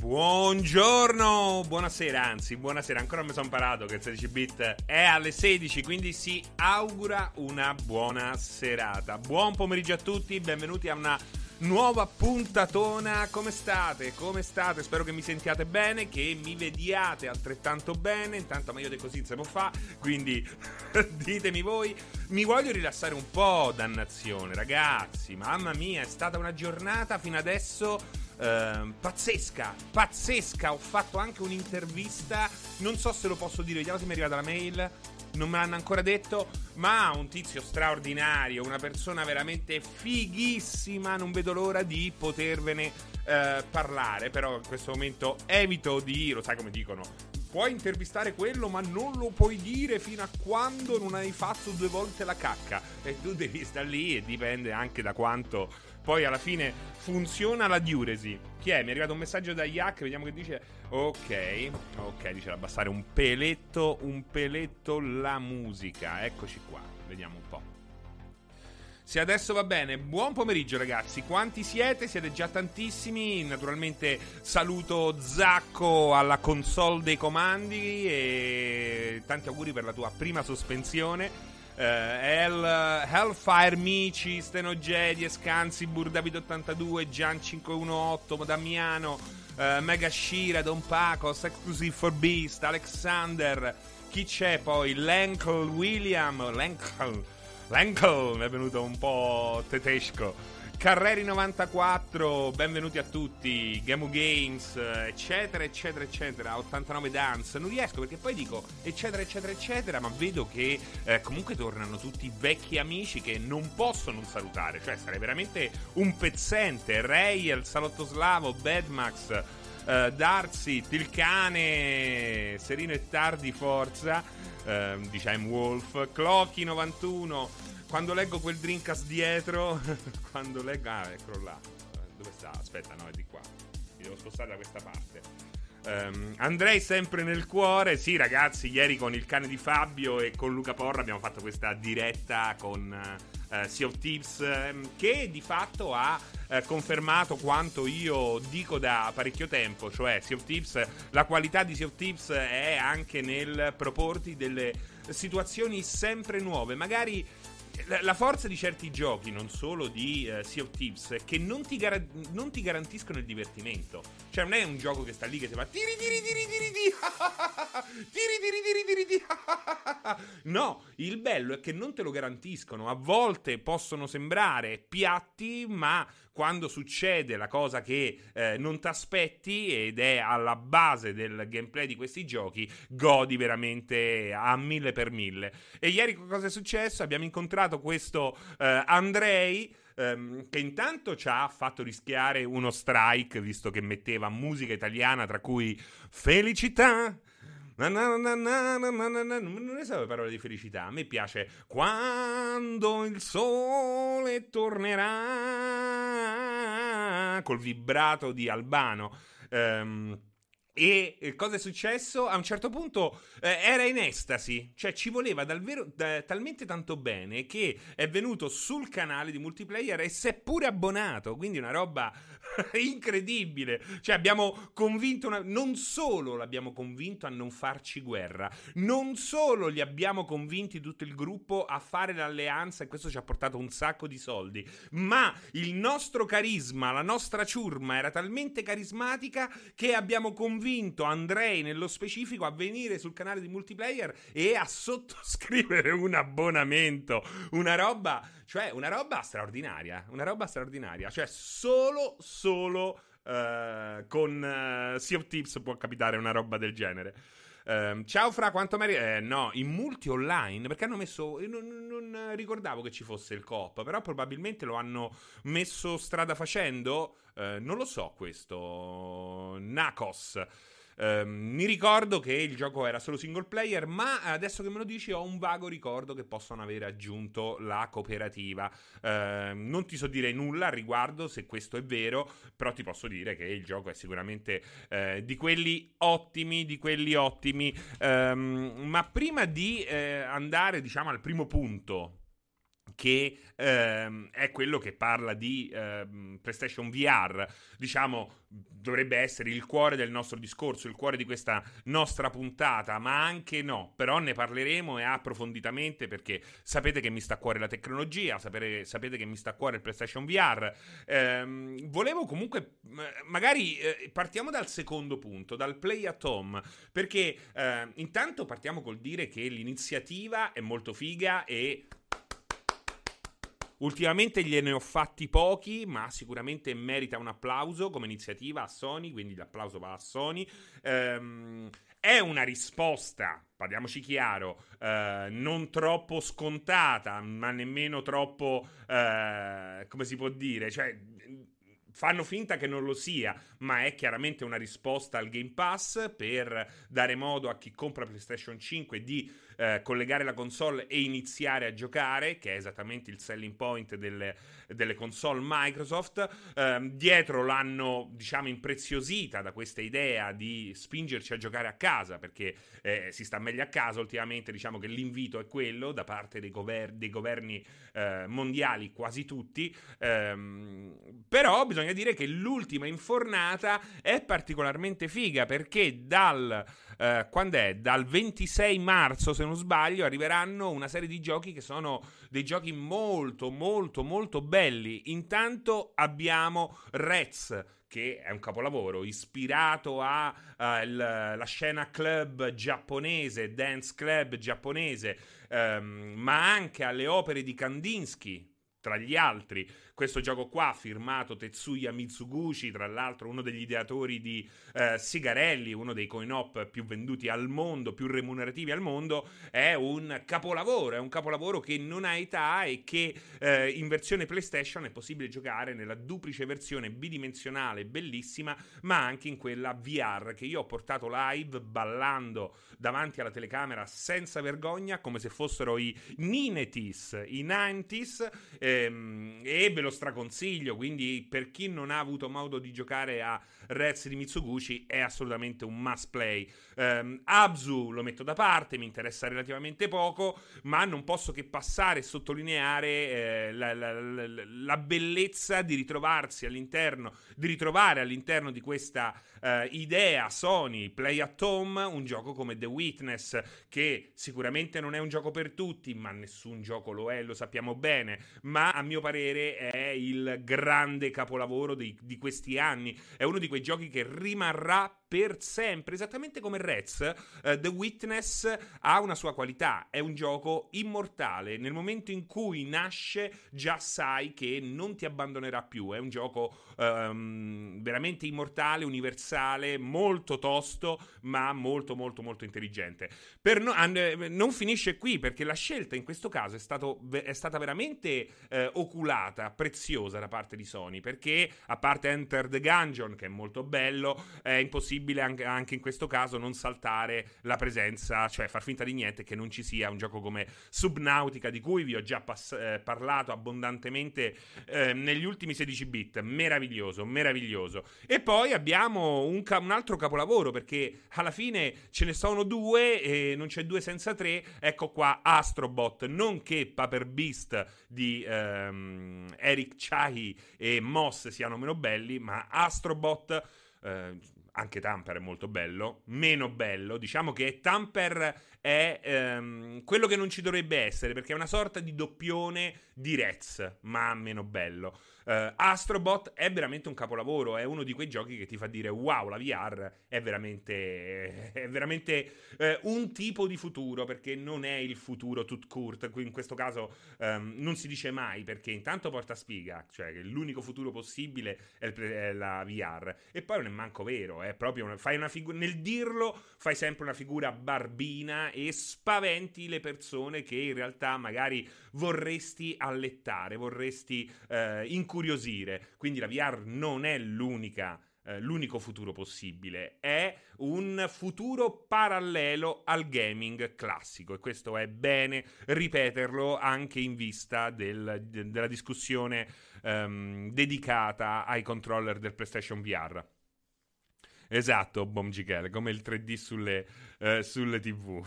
Buongiorno, buonasera, anzi, buonasera. Ancora non mi sono imparato che il 16 bit è alle 16, quindi si augura una buona serata. Buon pomeriggio a tutti, benvenuti a una nuova puntatona. Come state? Come state? Spero che mi sentiate bene, che mi vediate altrettanto bene. Intanto meglio di così non si può fa, quindi ditemi voi. Mi voglio rilassare un po', dannazione, ragazzi. Mamma mia, è stata una giornata fino adesso Uh, pazzesca, pazzesca. Ho fatto anche un'intervista. Non so se lo posso dire, vediamo se mi è arrivata la mail. Non me l'hanno ancora detto. Ma un tizio straordinario, una persona veramente fighissima. Non vedo l'ora di potervene uh, parlare. Però in questo momento evito di. Lo sai come dicono. Puoi intervistare quello, ma non lo puoi dire fino a quando non hai fatto due volte la cacca. E tu devi stare lì e dipende anche da quanto poi alla fine funziona la diuresi. Chi è? Mi è arrivato un messaggio da Yak, vediamo che dice. Ok, ok, dice abbassare un peletto, un peletto la musica. Eccoci qua, vediamo un po'. Se adesso va bene, buon pomeriggio ragazzi, quanti siete? Siete già tantissimi, naturalmente saluto Zacco alla console dei comandi e tanti auguri per la tua prima sospensione. Uh, Hell, Hellfire Mici, Steno Jedi, Scansibur, David82, Gian518, Damiano, uh, Mega Shira, Don Pacos, Exclusive for Beast, Alexander. Chi c'è poi? Lenkel William. Lenkel. Lenkel, è venuto un po' tedesco. Carreri 94, benvenuti a tutti, Gamu Games, eccetera, eccetera, eccetera, 89 Dance, non riesco perché poi dico eccetera, eccetera, eccetera, ma vedo che eh, comunque tornano tutti vecchi amici che non posso non salutare, cioè sarei veramente un pezzente, Ray, il salotto slavo, Badmax, eh, Darcy, Tilcane, Serino e Tardi Forza, eh, diciamo Wolf, Clocky 91, quando leggo quel Dreamcast dietro, quando leggo... Ah, eccolo là. Dove sta? Aspetta, no, è di qua. Mi devo spostare da questa parte. Um, Andrei sempre nel cuore. Sì, ragazzi, ieri con il cane di Fabio e con Luca Porra abbiamo fatto questa diretta con uh, Sea of Tips um, che di fatto ha uh, confermato quanto io dico da parecchio tempo, cioè Sea of Tips, la qualità di Sea of Tips è anche nel proporti delle situazioni sempre nuove, magari la forza di certi giochi, non solo di uh, Sea of Thieves, è che non ti, gar- non ti, garantiscono il divertimento. Cioè, non è un gioco che sta lì che si fa tiri tiri tiri tiri tiri tiri tiri tiri tiri No, il bello è che non te lo garantiscono. A volte possono sembrare piatti, ma quando succede la cosa che eh, non ti aspetti ed è alla base del gameplay di questi giochi, godi veramente a mille per mille. E ieri cosa è successo? Abbiamo incontrato questo eh, Andrei. Um, che intanto ci ha fatto rischiare uno strike visto che metteva musica italiana tra cui felicità non ne so le parole di felicità. A me piace quando il sole tornerà col vibrato di Albano. Um, e cosa è successo? A un certo punto eh, era in estasi, cioè ci voleva davvero da, talmente tanto bene che è venuto sul canale di multiplayer e si è pure abbonato, quindi una roba incredibile. Cioè abbiamo convinto, una... non solo l'abbiamo convinto a non farci guerra, non solo li abbiamo convinti tutto il gruppo a fare l'alleanza e questo ci ha portato un sacco di soldi, ma il nostro carisma, la nostra ciurma era talmente carismatica che abbiamo convinto Andrei nello specifico a venire sul canale di multiplayer e a sottoscrivere un abbonamento. Una roba, cioè una roba straordinaria, una roba straordinaria, cioè solo solo uh, con uh, Sea of Tips può capitare una roba del genere. Uh, ciao Fra, quanto mi eh, No, in multi online, perché hanno messo... Non, non, ricordavo che ci fosse il coop, però probabilmente lo hanno messo strada facendo. Uh, non lo so questo. Nacos. Uh, mi ricordo che il gioco era solo single player, ma adesso che me lo dici ho un vago ricordo che possono aver aggiunto la cooperativa. Uh, non ti so dire nulla al riguardo se questo è vero, però ti posso dire che il gioco è sicuramente uh, di quelli ottimi, di quelli ottimi. Um, ma prima di eh, andare, diciamo, al primo punto che ehm, è quello che parla di ehm, PlayStation VR, diciamo dovrebbe essere il cuore del nostro discorso, il cuore di questa nostra puntata, ma anche no, però ne parleremo e approfonditamente perché sapete che mi sta a cuore la tecnologia, sapere, sapete che mi sta a cuore il PlayStation VR. Ehm, volevo comunque, magari eh, partiamo dal secondo punto, dal play at home, perché eh, intanto partiamo col dire che l'iniziativa è molto figa e Ultimamente gliene ho fatti pochi, ma sicuramente merita un applauso come iniziativa a Sony, quindi l'applauso va a Sony. Ehm, è una risposta, parliamoci chiaro, eh, non troppo scontata, ma nemmeno troppo, eh, come si può dire, cioè fanno finta che non lo sia, ma è chiaramente una risposta al Game Pass per dare modo a chi compra PlayStation 5 di eh, collegare la console e iniziare a giocare, che è esattamente il selling point delle, delle console Microsoft. Eh, dietro l'hanno, diciamo, impreziosita da questa idea di spingerci a giocare a casa, perché eh, si sta meglio a casa ultimamente, diciamo che l'invito è quello da parte dei, gover- dei governi eh, mondiali, quasi tutti. Ehm, però bisogna dire che l'ultima infornata è particolarmente figa, perché dal eh, quando è? Dal 26 marzo, se non sbaglio, arriveranno una serie di giochi che sono dei giochi molto, molto, molto belli. Intanto abbiamo Rez che è un capolavoro ispirato alla uh, scena club giapponese, dance club giapponese, um, ma anche alle opere di Kandinsky, tra gli altri, questo gioco qua, firmato Tetsuya Mitsuguchi, tra l'altro uno degli ideatori di eh, Sigarelli, uno dei coin-op più venduti al mondo, più remunerativi al mondo, è un capolavoro, è un capolavoro che non ha età e che eh, in versione PlayStation è possibile giocare nella duplice versione bidimensionale bellissima, ma anche in quella VR che io ho portato live ballando davanti alla telecamera senza vergogna, come se fossero i Ninetis, i 90s, ehm, e ve lo straconsiglio, quindi per chi non ha avuto modo di giocare a Reds di Mitsuguchi è assolutamente un must play. Um, Abzu lo metto da parte, mi interessa relativamente poco, ma non posso che passare e sottolineare eh, la, la, la, la, bellezza di ritrovarsi all'interno, di ritrovare all'interno di questa uh, idea Sony Play at Home un gioco come The Witness, che sicuramente non è un gioco per tutti, ma nessun gioco lo è, lo sappiamo bene, ma a mio parere è il grande capolavoro di, di questi anni, è uno di quei giochi che rimarrà per sempre, esattamente come Rez, uh, The Witness ha una sua qualità, è un gioco immortale, nel momento in cui nasce già sai che non ti abbandonerà più, è un gioco um, veramente immortale, universale, molto tosto, ma molto molto molto intelligente. No, and, non finisce qui perché la scelta in questo caso è, stato, è stata veramente eh, oculata, preziosa da parte di Sony, perché a parte Enter the Gungeon, che è molto bello, è impossibile possibile anche, in questo caso non saltare la presenza, cioè far finta di niente che non ci sia un gioco come Subnautica di cui vi ho già pass- eh, parlato abbondantemente eh, negli ultimi 16 bit, meraviglioso, meraviglioso. E poi abbiamo un, ca- un, altro capolavoro perché alla fine ce ne sono due e non c'è due senza tre, ecco qua Astrobot, non che Paper Beast di ehm, Eric Chahi e Moss siano meno belli, ma Astrobot... Eh, anche Tamper è molto bello, meno bello, diciamo che Tamper è ehm, quello che non ci dovrebbe essere, perché è una sorta di doppione di Rez, ma meno bello. Uh, Astrobot è veramente un capolavoro, è uno di quei giochi che ti fa dire wow, la VR è veramente, è veramente uh, un tipo di futuro, perché non è il futuro tout court, in questo caso um, non si dice mai, perché intanto porta spiga, cioè che l'unico futuro possibile è, il, è, la VR, e poi non è manco vero, è proprio una, fai una figura, nel dirlo fai sempre una figura barbina e spaventi le persone che in realtà magari vorresti allettare, vorresti uh, incuriosire. Quindi la VR non è l'unica eh, l'unico futuro possibile, è un futuro parallelo al gaming classico e questo è bene ripeterlo anche in vista del, de, della discussione um, dedicata ai controller del PlayStation VR. Esatto, Bomgichele, come il 3D sulle, uh, sulle TV.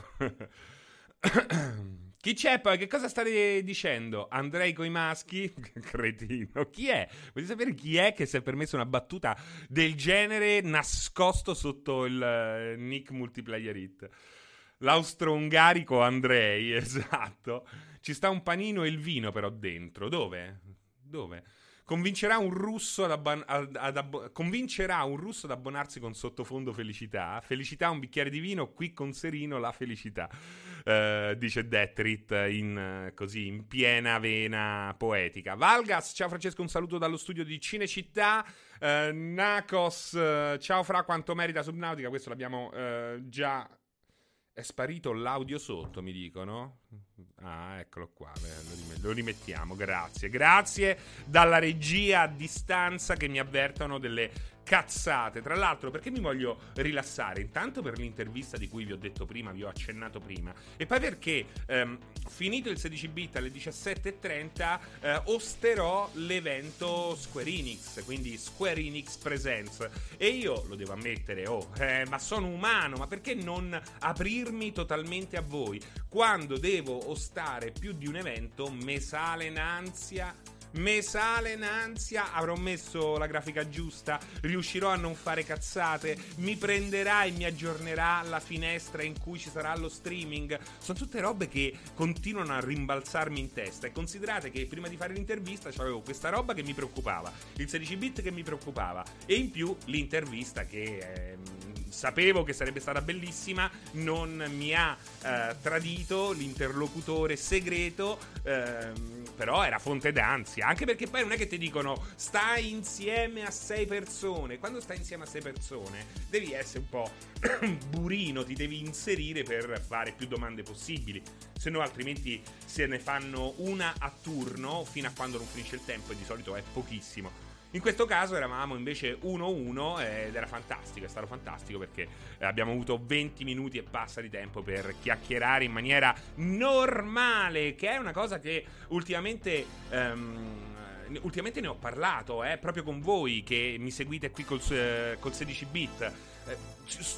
Chi c'è poi? Che cosa state dicendo? Andrei coi maschi? Cretino. Chi è? Voglio sapere chi è che si è permesso una battuta del genere nascosto sotto il uh, nick multiplayer hit. L'austro-ungarico Andrei, esatto. Ci sta un panino e il vino però dentro. Dove? Dove? Convincerà un, russo ad abbon- ad, ad abbo- convincerà un russo ad abbonarsi con sottofondo felicità. Felicità, un bicchiere di vino, qui con Serino la felicità. Uh, dice Detrit in, così, in piena vena poetica. Valgas, ciao Francesco, un saluto dallo studio di Cinecittà. Uh, Nacos, ciao Fra, quanto merita Subnautica? Questo l'abbiamo già... È sparito l'audio sotto, mi dicono. Ah, eccolo qua, lo rimettiamo, grazie. Grazie dalla regia a distanza che mi avvertono delle cazzate. Tra l'altro, perché mi voglio rilassare? Intanto per l'intervista di cui vi ho detto prima, vi ho accennato prima, e poi perché ehm, finito il 16 bit alle 17.30 eh, osterò l'evento Square Enix, quindi Square Enix Presents. E io lo devo ammettere, oh, eh, ma sono umano, ma perché non aprirmi totalmente a voi? Quando devo ostare più di un evento, me sale in ansia me sale in ansia, avrò messo la grafica giusta, riuscirò a non fare cazzate, mi prenderà e mi aggiornerà la finestra in cui ci sarà lo streaming. Sono tutte robe che continuano a rimbalzarmi in testa. E considerate che prima di fare l'intervista avevo questa roba che mi preoccupava, il 16 bit che mi preoccupava. E in più l'intervista che... Eh, sapevo che sarebbe stata bellissima, non mi ha eh, tradito l'interlocutore segreto, ehm, però era fonte d'ansia, anche perché poi non è che ti dicono stai insieme a sei persone, quando stai insieme a sei persone devi essere un po' burino, ti devi inserire per fare più domande possibili, se no altrimenti se ne fanno una a turno fino a quando non finisce il tempo e di solito è pochissimo. In questo caso eravamo invece 1-1 ed era fantastico, è stato fantastico perché eh, abbiamo avuto 20 minuti e passa di tempo per chiacchierare in maniera normale, che è una cosa che ultimamente... Um, ultimamente ne ho parlato, eh, proprio con voi che mi seguite qui col, eh, col 16 bit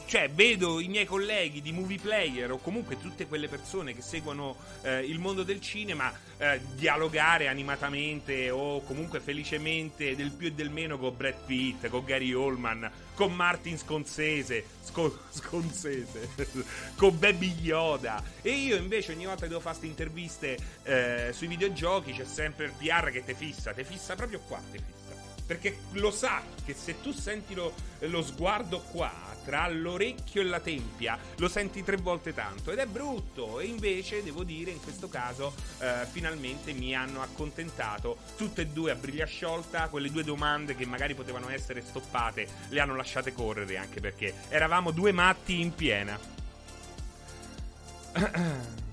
cioè, vedo i miei colleghi di movie player o comunque tutte quelle persone che seguono eh, il mondo del cinema eh, dialogare animatamente o comunque felicemente del più e del meno con Brad Pitt, con Gary Oldman, con Martin Scorsese, Sco- Scorsese, con Baby Yoda. E io invece ogni volta che devo fare queste interviste eh, sui videogiochi c'è sempre il PR che te fissa, te fissa proprio qua, te fissa. Perché lo sa che se tu senti lo, lo sguardo qua, tra l'orecchio e la tempia, lo senti tre volte tanto ed è brutto. E invece devo dire, in questo caso, eh, finalmente mi hanno accontentato tutte e due a briglia sciolta. Quelle due domande che magari potevano essere stoppate, le hanno lasciate correre anche perché eravamo due matti in piena.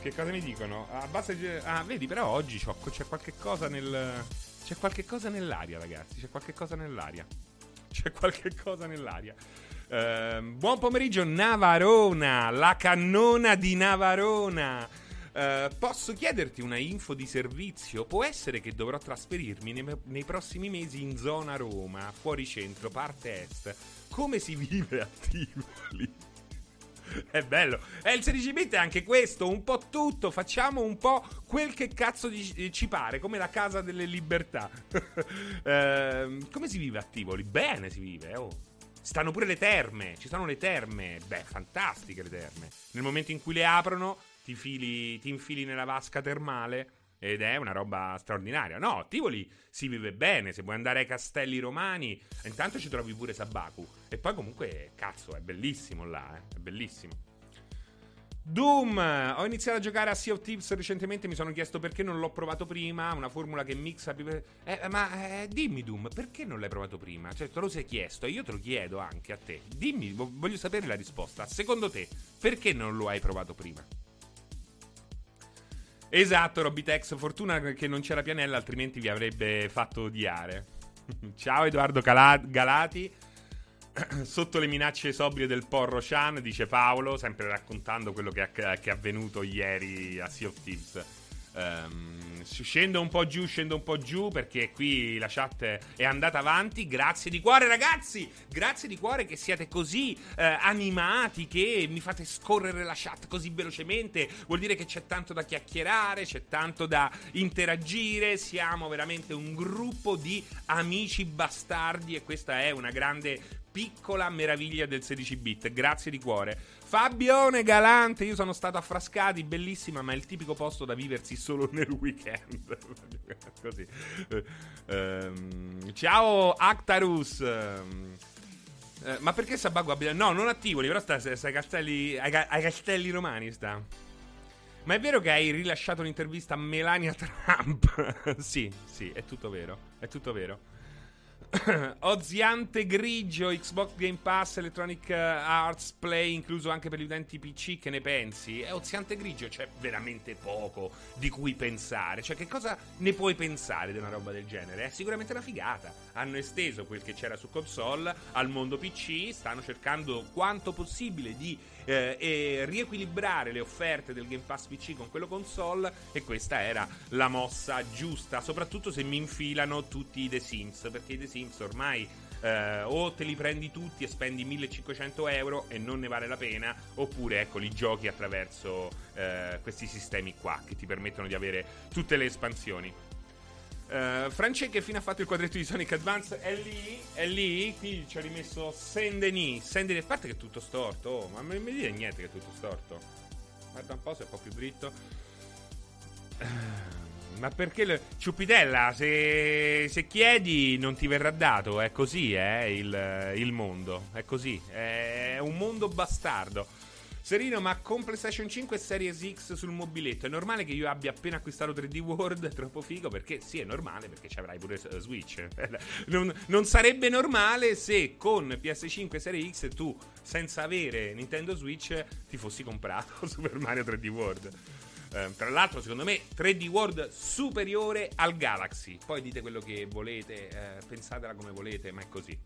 Che cosa mi dicono? A base Ah, vedi, però oggi c'è qualche cosa nel. C'è qualche cosa nell'aria, ragazzi. C'è qualche cosa nell'aria. C'è qualche cosa nell'aria. Uh, buon pomeriggio, Navarona, la cannona di Navarona. Uh, posso chiederti una info di servizio? Può essere che dovrò trasferirmi nei, nei, prossimi mesi in zona Roma, fuori centro, parte est. Come si vive a Tivoli? È bello. È il 16 bit è anche questo, un po' tutto. Facciamo un po' quel che cazzo di, ci pare, come la casa delle libertà. eh, come si vive a Tivoli? Bene si vive, oh. Stanno pure le terme, ci sono le terme. Beh, fantastiche le terme. Nel momento in cui le aprono, ti, fili, ti infili nella vasca termale ed è una roba straordinaria. No, Tivoli si vive bene. Se vuoi andare ai castelli romani, intanto ci trovi pure Sabaku. E poi, comunque, cazzo, è bellissimo là, eh? È bellissimo. Doom! Ho iniziato a giocare a Sea of Thieves recentemente. Mi sono chiesto perché non l'ho provato prima. Una formula che mixa. Eh, ma eh, dimmi, Doom, perché non l'hai provato prima? Cioè, te lo sei chiesto e io te lo chiedo anche a te. Dimmi, voglio sapere la risposta. Secondo te, perché non lo hai provato prima? Esatto, Robitex. Fortuna che non c'era Pianella, altrimenti vi avrebbe fatto odiare. Ciao Edoardo Cala- Galati. Sotto le minacce sobrie del porro Chan, dice Paolo, sempre raccontando quello che, è, che è avvenuto ieri a Sea of Thieves. Um, scendo un po' giù, scendo un po' giù perché qui la chat è andata avanti. Grazie di cuore, ragazzi! Grazie di cuore che siete così eh, animati, che mi fate scorrere la chat così velocemente. Vuol dire che c'è tanto da chiacchierare, c'è tanto da interagire. Siamo veramente un gruppo di amici bastardi e questa è una grande piccola meraviglia del 16 bit. Grazie di cuore. Fabione Galante, io sono stato a Frascati, bellissima, ma è il tipico posto da viversi solo nel weekend. Così. Um, ciao Actarus. Uh, ma perché Sabago abbia... No, non attivo, però sta, sta ai, castelli, ai, ai castelli romani sta. Ma è vero che hai rilasciato un'intervista a Melania Trump? sì, sì, è tutto vero. È tutto vero. Oziante grigio, Xbox Game Pass, Electronic Arts Play, incluso anche per gli utenti PC, che ne pensi? È Oziante grigio, c'è veramente poco di cui pensare. Cioè, che cosa ne puoi pensare di una roba del genere? È sicuramente una figata. Hanno esteso quel che c'era su console al mondo PC, stanno cercando quanto possibile di eh, riequilibrare le offerte del Game Pass PC con quello console e questa era la mossa giusta, soprattutto se mi infilano tutti i The Sims, perché i The Sims ormai eh, o te li prendi tutti e spendi 1500 euro e non ne vale la pena, oppure ecco li giochi attraverso eh, questi sistemi qua che ti permettono di avere tutte le espansioni. Uh, Francesca che fine ha fatto il quadretto di Sonic Advance? È lì, è lì. Qui ci ha rimesso Saint-Denis. Saint-Denis, a parte che è tutto storto. Oh, ma non mi dire niente che è tutto storto. Guarda un po' se è un po' più dritto. Uh, ma perché le... Ciupitella, se... se, chiedi non ti verrà dato. È così, eh, il, il mondo. È così. È un mondo bastardo. Serino, ma con PlayStation 5 e Series X sul mobiletto è normale che io abbia appena acquistato 3D World? È troppo figo? Perché sì, è normale, perché ci avrai pure uh, Switch. non, non, sarebbe normale se con PS5 e Series X tu, senza avere Nintendo Switch, ti fossi comprato Super Mario 3D World. Eh, tra l'altro, secondo me, 3D World superiore al Galaxy. Poi dite quello che volete, eh, pensatela come volete, ma è così.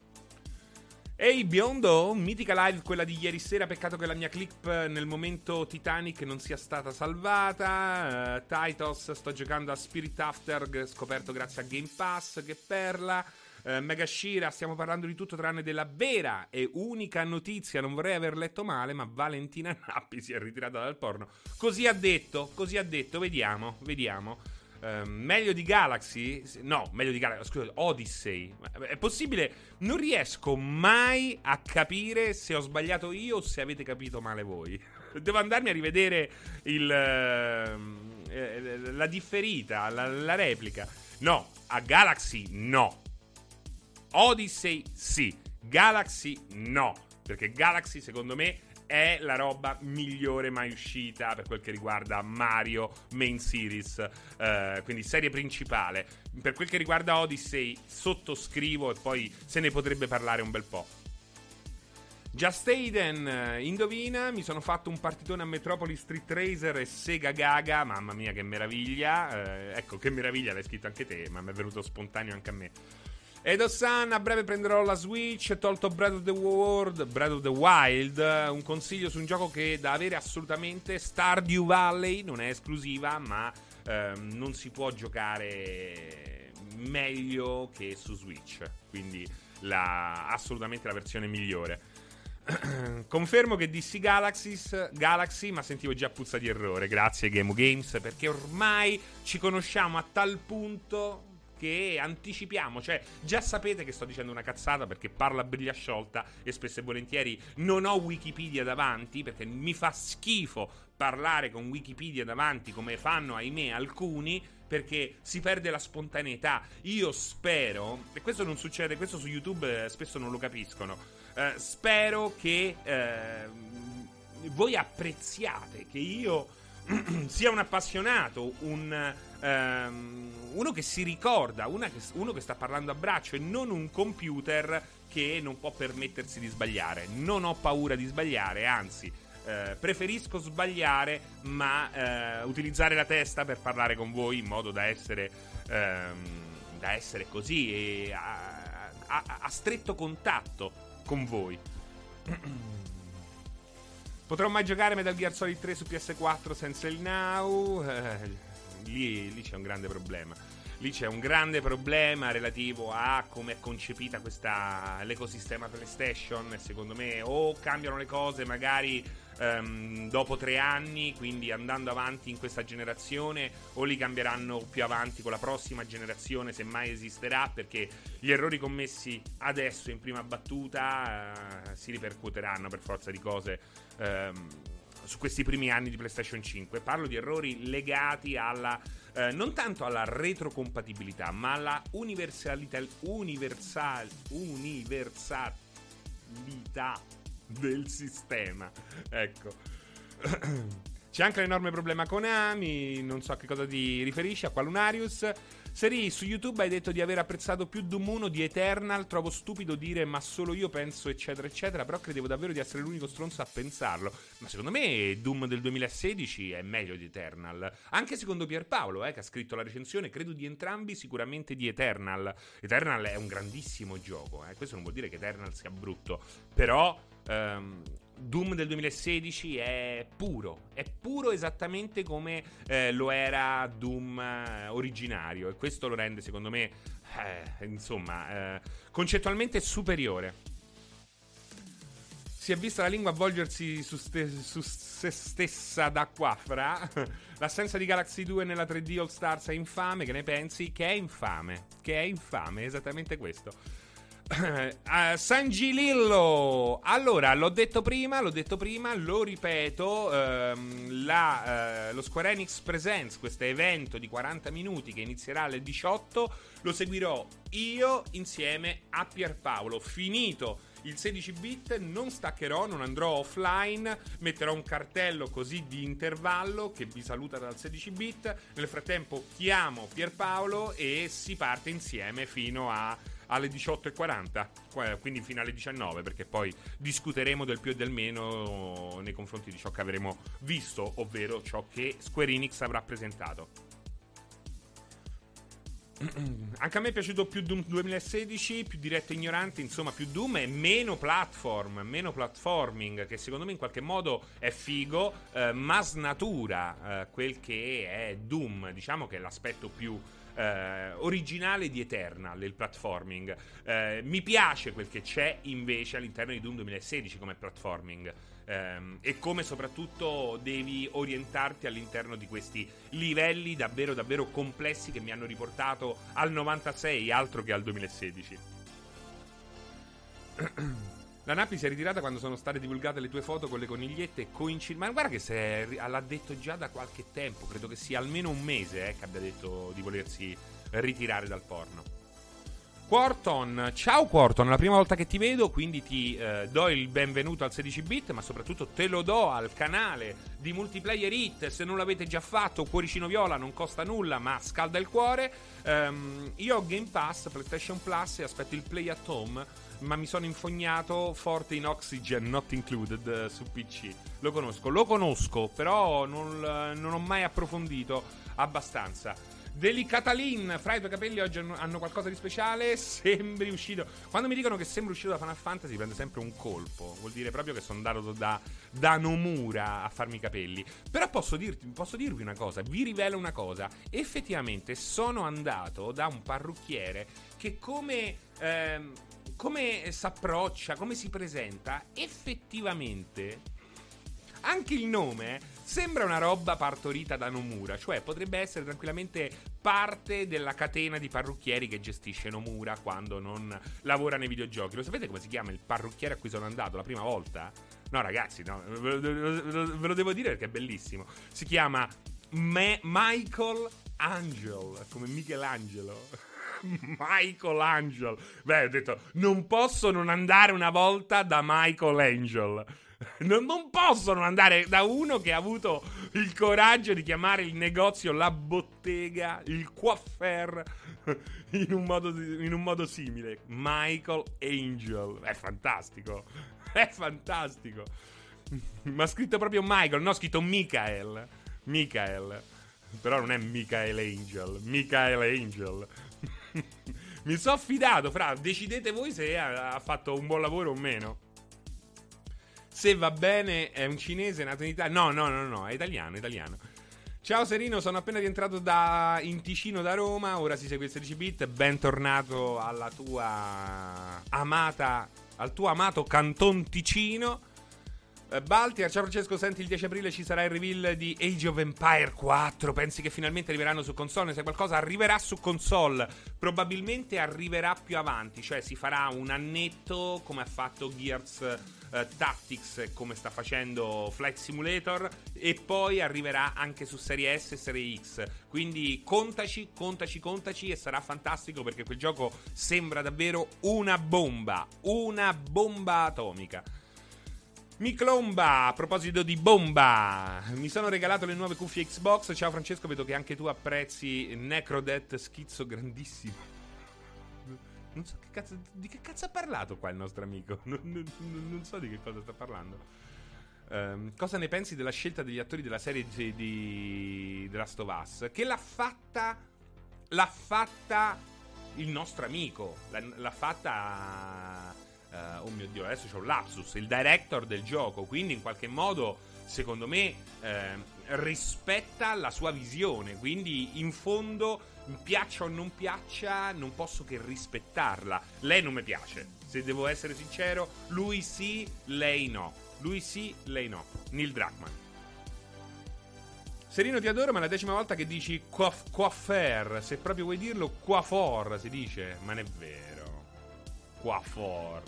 Ehi biondo, mitica live quella di ieri sera, peccato che la mia clip nel momento Titanic non sia stata salvata. Uh, Titos, sto giocando a Spirit After, scoperto grazie a Game Pass, che perla. Uh, Mega Shira, stiamo parlando di tutto tranne della vera e unica notizia, non vorrei aver letto male, ma Valentina Nappi si è ritirata dal porno. Così ha detto, così ha detto, vediamo, vediamo. Uh, meglio di Galaxy? No, meglio di Galaxy. Scusate, Odyssey. È possibile? Non riesco mai a capire se ho sbagliato io o se avete capito male voi. Devo andarmi a rivedere il, uh, la differita, la, la replica. No, a Galaxy no. Odyssey sì. Galaxy no. Perché Galaxy secondo me è la roba migliore mai uscita per quel che riguarda Mario Main Series, eh, quindi serie principale. Per quel che riguarda Odyssey, sottoscrivo e poi se ne potrebbe parlare un bel po'. Just Aiden, eh, indovina, mi sono fatto un partitone a Metropolis Street Racer e Sega Gaga, mamma mia che meraviglia, eh, ecco che meraviglia l'hai scritto anche te, ma mi è venuto spontaneo anche a me. Edo-san, a breve prenderò la Switch, tolto Breath of the World, Breath of the Wild, un consiglio su un gioco che da avere assolutamente, Stardew Valley, non è esclusiva, ma ehm, non si può giocare meglio che su Switch, quindi la, assolutamente la versione migliore. Confermo che dissi Galaxies, Galaxy, ma sentivo già puzza di errore. Grazie Game Games, perché ormai ci conosciamo a tal punto che anticipiamo, cioè già sapete che sto dicendo una cazzata perché parlo a briglia sciolta e spesso e volentieri non ho Wikipedia davanti perché mi fa schifo parlare con Wikipedia davanti come fanno ahimè alcuni perché si perde la spontaneità. Io spero, e questo non succede, questo su YouTube eh, spesso non lo capiscono, eh, spero che eh, voi apprezziate che io sia un appassionato, un, um, uno che si ricorda, che, uno che sta parlando a braccio e non un computer che non può permettersi di sbagliare. Non ho paura di sbagliare, anzi. Eh, preferisco sbagliare, ma eh, utilizzare la testa per parlare con voi in modo da essere, ehm, da essere così a, a, a stretto contatto con voi. Potrò mai giocare Metal Gear Solid 3 su PS4 senza il Now? Eh, lì, lì c'è un grande problema lì c'è un grande problema relativo a come è concepita questa, l'ecosistema PlayStation. Secondo me, o cambiano le cose magari um, dopo tre anni, quindi andando avanti in questa generazione, o li cambieranno più avanti con la prossima generazione, se mai esisterà, perché gli errori commessi adesso in prima battuta uh, si ripercuoteranno per forza di cose. Um, su questi primi anni di PlayStation 5. Parlo di errori legati alla eh, non tanto alla retrocompatibilità, ma alla universalità, universal, universalità del sistema. Ecco. C'è anche l'enorme problema con Ami, non so a che cosa ti riferisci, a Qualunarius. Seri, su YouTube hai detto di aver apprezzato più Doom 1 di Eternal. Trovo stupido dire ma solo io penso, eccetera, eccetera. Però credevo davvero di essere l'unico stronzo a pensarlo. Ma secondo me Doom del 2016 è meglio di Eternal. Anche secondo Pierpaolo, eh, che ha scritto la recensione, credo di entrambi, sicuramente di Eternal. Eternal è un grandissimo gioco. Eh. Questo non vuol dire che Eternal sia brutto. Però. Um, Doom del 2016 è puro, è puro esattamente come eh, lo era Doom eh, originario e questo lo rende secondo me, eh, insomma, eh, concettualmente superiore. Si è vista la lingua avvolgersi su, ste- su se stessa da qua, fra. L'assenza di Galaxy 2 nella 3D All Stars è infame, che ne pensi? Che è infame, che è infame, esattamente questo uh, San Gilillo. Allora, l'ho detto prima, l'ho detto prima, lo ripeto, uh, la, uh, lo Square Enix Presents, questo evento di 40 minuti che inizierà alle 18, lo seguirò io insieme a Pierpaolo. Finito il 16 bit non staccherò, non andrò offline, metterò un cartello così di intervallo che vi saluta dal 16 bit. Nel frattempo chiamo Pierpaolo e si parte insieme fino a alle 18.40, quindi fino alle 19, perché poi discuteremo del più e del meno nei confronti di ciò che avremo visto, ovvero ciò che Square Enix avrà presentato. Anche a me è piaciuto più Doom 2016, più diretto e ignorante, insomma più Doom e meno platform, meno platforming, che secondo me in qualche modo è figo, eh, ma snatura eh, quel che è Doom, diciamo che è l'aspetto più eh, originale di Eternal, il platforming. Eh, mi piace quel che c'è invece all'interno di Doom 2016 come platforming. Um, e come soprattutto devi orientarti all'interno di questi livelli davvero davvero complessi che mi hanno riportato al 96 altro che al 2016 La Nappi si è ritirata quando sono state divulgate le tue foto con le conigliette. Coincid- Ma guarda che se l'ha detto già da qualche tempo. Credo che sia almeno un mese eh, che abbia detto di volersi ritirare dal porno. Quarton, ciao Quarton, è la prima volta che ti vedo, quindi ti eh, do il benvenuto al 16 bit, ma soprattutto te lo do al canale di Multiplayer Hit. Se non l'avete già fatto, Cuoricino Viola non costa nulla, ma scalda il cuore. Um, io ho Game Pass, PlayStation Plus e aspetto il Play at Home ma mi sono infognato forte in Oxygen Not Included eh, su PC. Lo conosco, lo conosco, però non, non ho mai approfondito abbastanza. Delicatalin, fra i tuoi capelli oggi hanno qualcosa di speciale? Sembri uscito. Quando mi dicono che sembri uscito da Final Fantasy, prende sempre un colpo. Vuol dire proprio che sono andato da, da Nomura a farmi i capelli. Però posso, dirti, posso dirvi una cosa, vi rivelo una cosa. Effettivamente sono andato da un parrucchiere che come. Ehm, come si approccia, come si presenta, effettivamente anche il nome sembra una roba partorita da Nomura, cioè potrebbe essere tranquillamente parte della catena di parrucchieri che gestisce Nomura quando non lavora nei videogiochi. Lo sapete come si chiama il parrucchiere a cui sono andato la prima volta? No, ragazzi, no, ve, lo, ve lo devo dire perché è bellissimo. Si chiama Me- Michael Angel, come Michelangelo. Michael Angel. Beh, ho detto, non posso non andare una volta da Michael Angel. Non, non, posso non andare da uno che ha avuto il coraggio di chiamare il negozio la bottega, il coiffer in un modo, in un modo simile. Michael Angel. È fantastico. È fantastico. Ma scritto proprio Michael, no, ha scritto Michael. Michael. Però non è Michael Angel. Michael Angel. Mi sono fidato, fra, decidete voi se ha, fatto un buon lavoro o meno. Se va bene, è un cinese nato in Italia. No, no, no, no, è italiano, italiano. Ciao Serino, sono appena rientrato da, in Ticino da Roma, ora si segue il 16 bit, bentornato alla tua amata, al tuo amato Canton Ticino. Eh, Baltiar, ciao Francesco, senti il 10 aprile ci sarà il reveal di Age of Empire 4, pensi che finalmente arriveranno su console? Sai qualcosa? Arriverà su console, probabilmente arriverà più avanti, cioè si farà un annetto come ha fatto Gears eh, Tactics come sta facendo Flight Simulator e poi arriverà anche su Serie S e Serie X. Quindi contaci, contaci, contaci e sarà fantastico perché quel gioco sembra davvero una bomba, una bomba atomica. Miclomba, a proposito di bomba, mi sono regalato le nuove cuffie Xbox. Ciao Francesco, vedo che anche tu apprezzi Necrodet schizzo grandissimo. Non so che cazzo, di che cazzo ha parlato qua il nostro amico. Non, non, non so di che cosa sta parlando. Um, cosa ne pensi della scelta degli attori della serie di, di The Last of Us? Che l'ha fatta. L'ha fatta il nostro amico. L'ha, l'ha fatta. Uh, oh mio dio, adesso c'è un lapsus. Il director del gioco. Quindi, in qualche modo, secondo me, eh, rispetta la sua visione. Quindi, in fondo piaccia o non piaccia, non posso che rispettarla. Lei non mi piace, se devo essere sincero. Lui sì, lei no. Lui sì, lei no. Neil Druckmann. Serino ti adoro, ma è la decima volta che dici coiff- coiffer. Se proprio vuoi dirlo, coiffor si dice. Ma non è vero. Coiffor.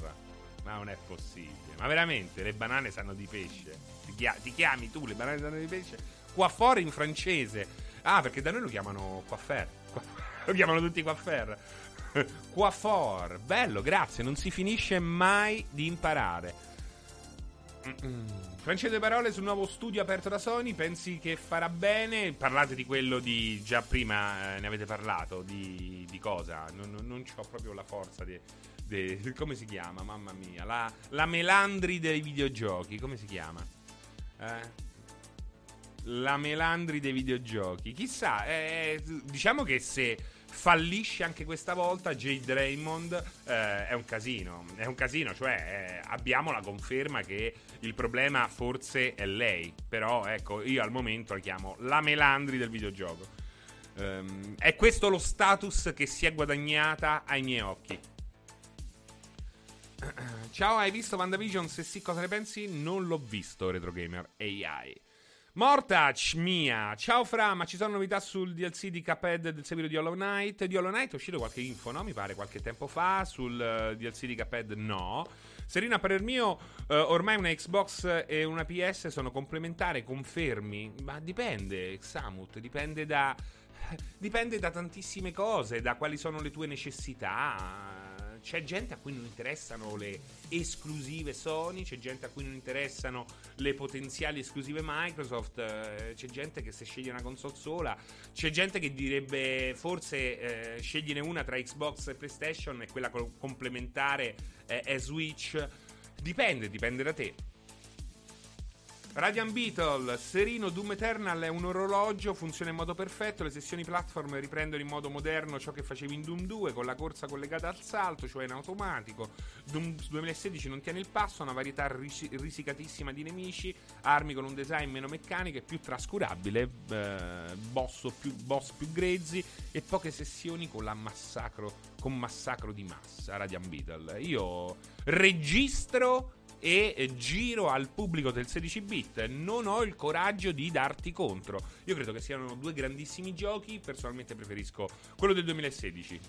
Ma non è possibile. Ma veramente, le banane sanno di pesce. Ti, chia- ti chiami tu, le banane sanno di pesce? Coiffor in francese. Ah, perché da noi lo chiamano coiffer. Lo chiamano tutti coiffer. Coiffor. Bello, grazie. Non si finisce mai di imparare. Francese parole sul nuovo studio aperto da Sony. Pensi che farà bene? Parlate di quello di. Già prima eh, ne avete parlato. Di, di cosa? Non, non, ho proprio la forza di. di come si chiama? Mamma mia. La, la Melandri dei videogiochi. Come si chiama? Eh? la Melandri dei videogiochi. Chissà, eh, diciamo che se fallisce anche questa volta Jade Raymond eh, è un casino è un casino cioè eh, abbiamo la conferma che il problema forse è lei però ecco io al momento la chiamo la Melandri del videogioco um, è questo lo status che si è guadagnata ai miei occhi Ciao, hai visto WandaVision? Se sì, cosa ne pensi? Non l'ho visto, Retro Gamer AI. Mortac mia, ciao Fra, ma ci sono novità sul DLC di Cuphead del seguito di Hollow Knight? Di Hollow Knight è uscito qualche info, no? Mi pare qualche tempo fa, sul eh, DLC di Cuphead no. Serena, per il mio, uh, ormai una Xbox e una PS sono complementari, confermi? Ma dipende, Xamut, dipende da... Dipende da tantissime cose, da quali sono le tue necessità c'è gente a cui non interessano le esclusive Sony, c'è gente a cui non interessano le potenziali esclusive Microsoft, eh, c'è gente che se sceglie una console sola, c'è gente che direbbe forse eh, scegliene una tra Xbox e PlayStation e quella complementare eh, è Switch. Dipende, dipende da te. Radiant Beetle, Serino Doom Eternal è un orologio, funziona in modo perfetto, le sessioni platform riprendono in modo moderno ciò che facevi in Doom 2 con la corsa collegata al salto, cioè in automatico. Doom 2016 non tiene il passo, ha una varietà ris- risicatissima di nemici, armi con un design meno meccanico e più trascurabile, eh, boss, più, boss più grezzi e poche sessioni con, massacro, con massacro di massa. Radiant Beetle. Io registro e giro al pubblico del 16 bit. Non ho il coraggio di darti contro. Io credo che siano due grandissimi giochi. Personalmente preferisco quello del 2016.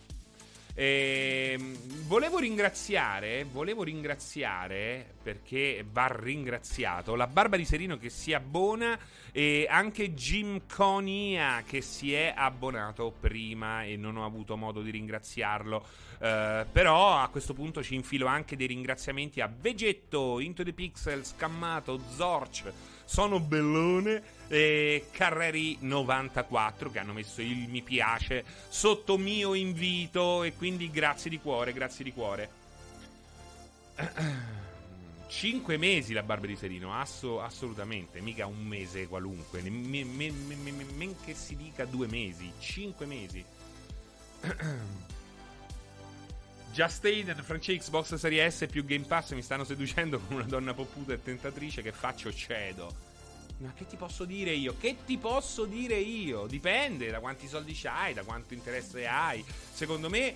E ehm, volevo ringraziare, volevo ringraziare perché va ringraziato la Barba di Serino che si abbona e anche Jim Conia che si è abbonato prima e non ho avuto modo di ringraziarlo. Uh, però a questo punto ci infilo anche dei ringraziamenti a Vegetto, Into the Pixel, Scammato, Zorch, Sono Bellone e Carreri94 che hanno messo il mi piace sotto mio invito e quindi grazie di cuore, grazie di cuore. Cinque mesi la barba di Serino, asso, assolutamente, mica un mese qualunque, men, men, men, men che si dica due mesi, cinque mesi. Just Aiden, Francia Xbox Series S più Game Pass mi stanno seducendo con una donna popputa e tentatrice che faccio cedo. Ma che ti posso dire io? Che ti posso dire io? Dipende da quanti soldi hai, da quanto interesse hai. Secondo me,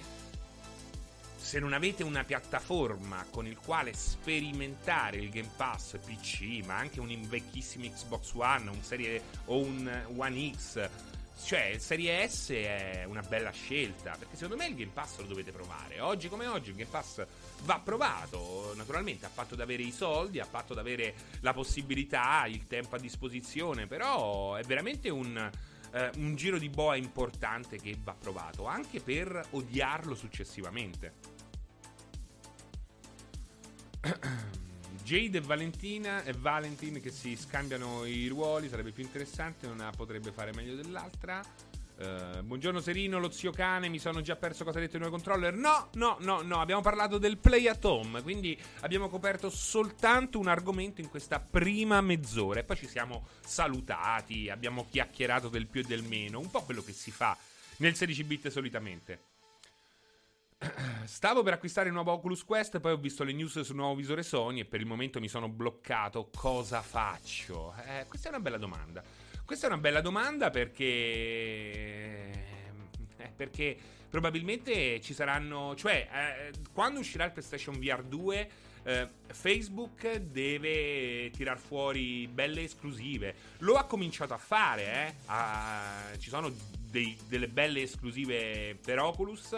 se non avete una piattaforma con il quale sperimentare il Game Pass PC, ma anche un vecchissimo Xbox One, un serie o un One X cioè, Serie S è una bella scelta, perché secondo me il Game Pass lo dovete provare. Oggi come oggi il Game Pass va provato, naturalmente a patto di avere i soldi, a patto di avere la possibilità, il tempo a disposizione, però è veramente un, eh, un giro di boa importante che va provato, anche per odiarlo successivamente. Jade e Valentina e Valentin che si scambiano i ruoli, sarebbe più interessante, una potrebbe fare meglio dell'altra. Uh, buongiorno Serino, lo zio cane, mi sono già perso cosa ha detto il nuovo controller. No, no, no, no, abbiamo parlato del play at home, quindi abbiamo coperto soltanto un argomento in questa prima mezz'ora e poi ci siamo salutati, abbiamo chiacchierato del più e del meno, un po' quello che si fa nel 16 bit solitamente. Stavo per acquistare il nuovo Oculus Quest, poi ho visto le news sul nuovo visore Sony e per il momento mi sono bloccato. Cosa faccio? Eh, questa è una bella domanda. Questa è una bella domanda perché. Eh, perché probabilmente ci saranno. Cioè, eh, quando uscirà il PlayStation VR 2. Eh, Facebook deve tirar fuori belle esclusive. Lo ha cominciato a fare, eh? Ah, ci sono dei, delle belle esclusive per Oculus.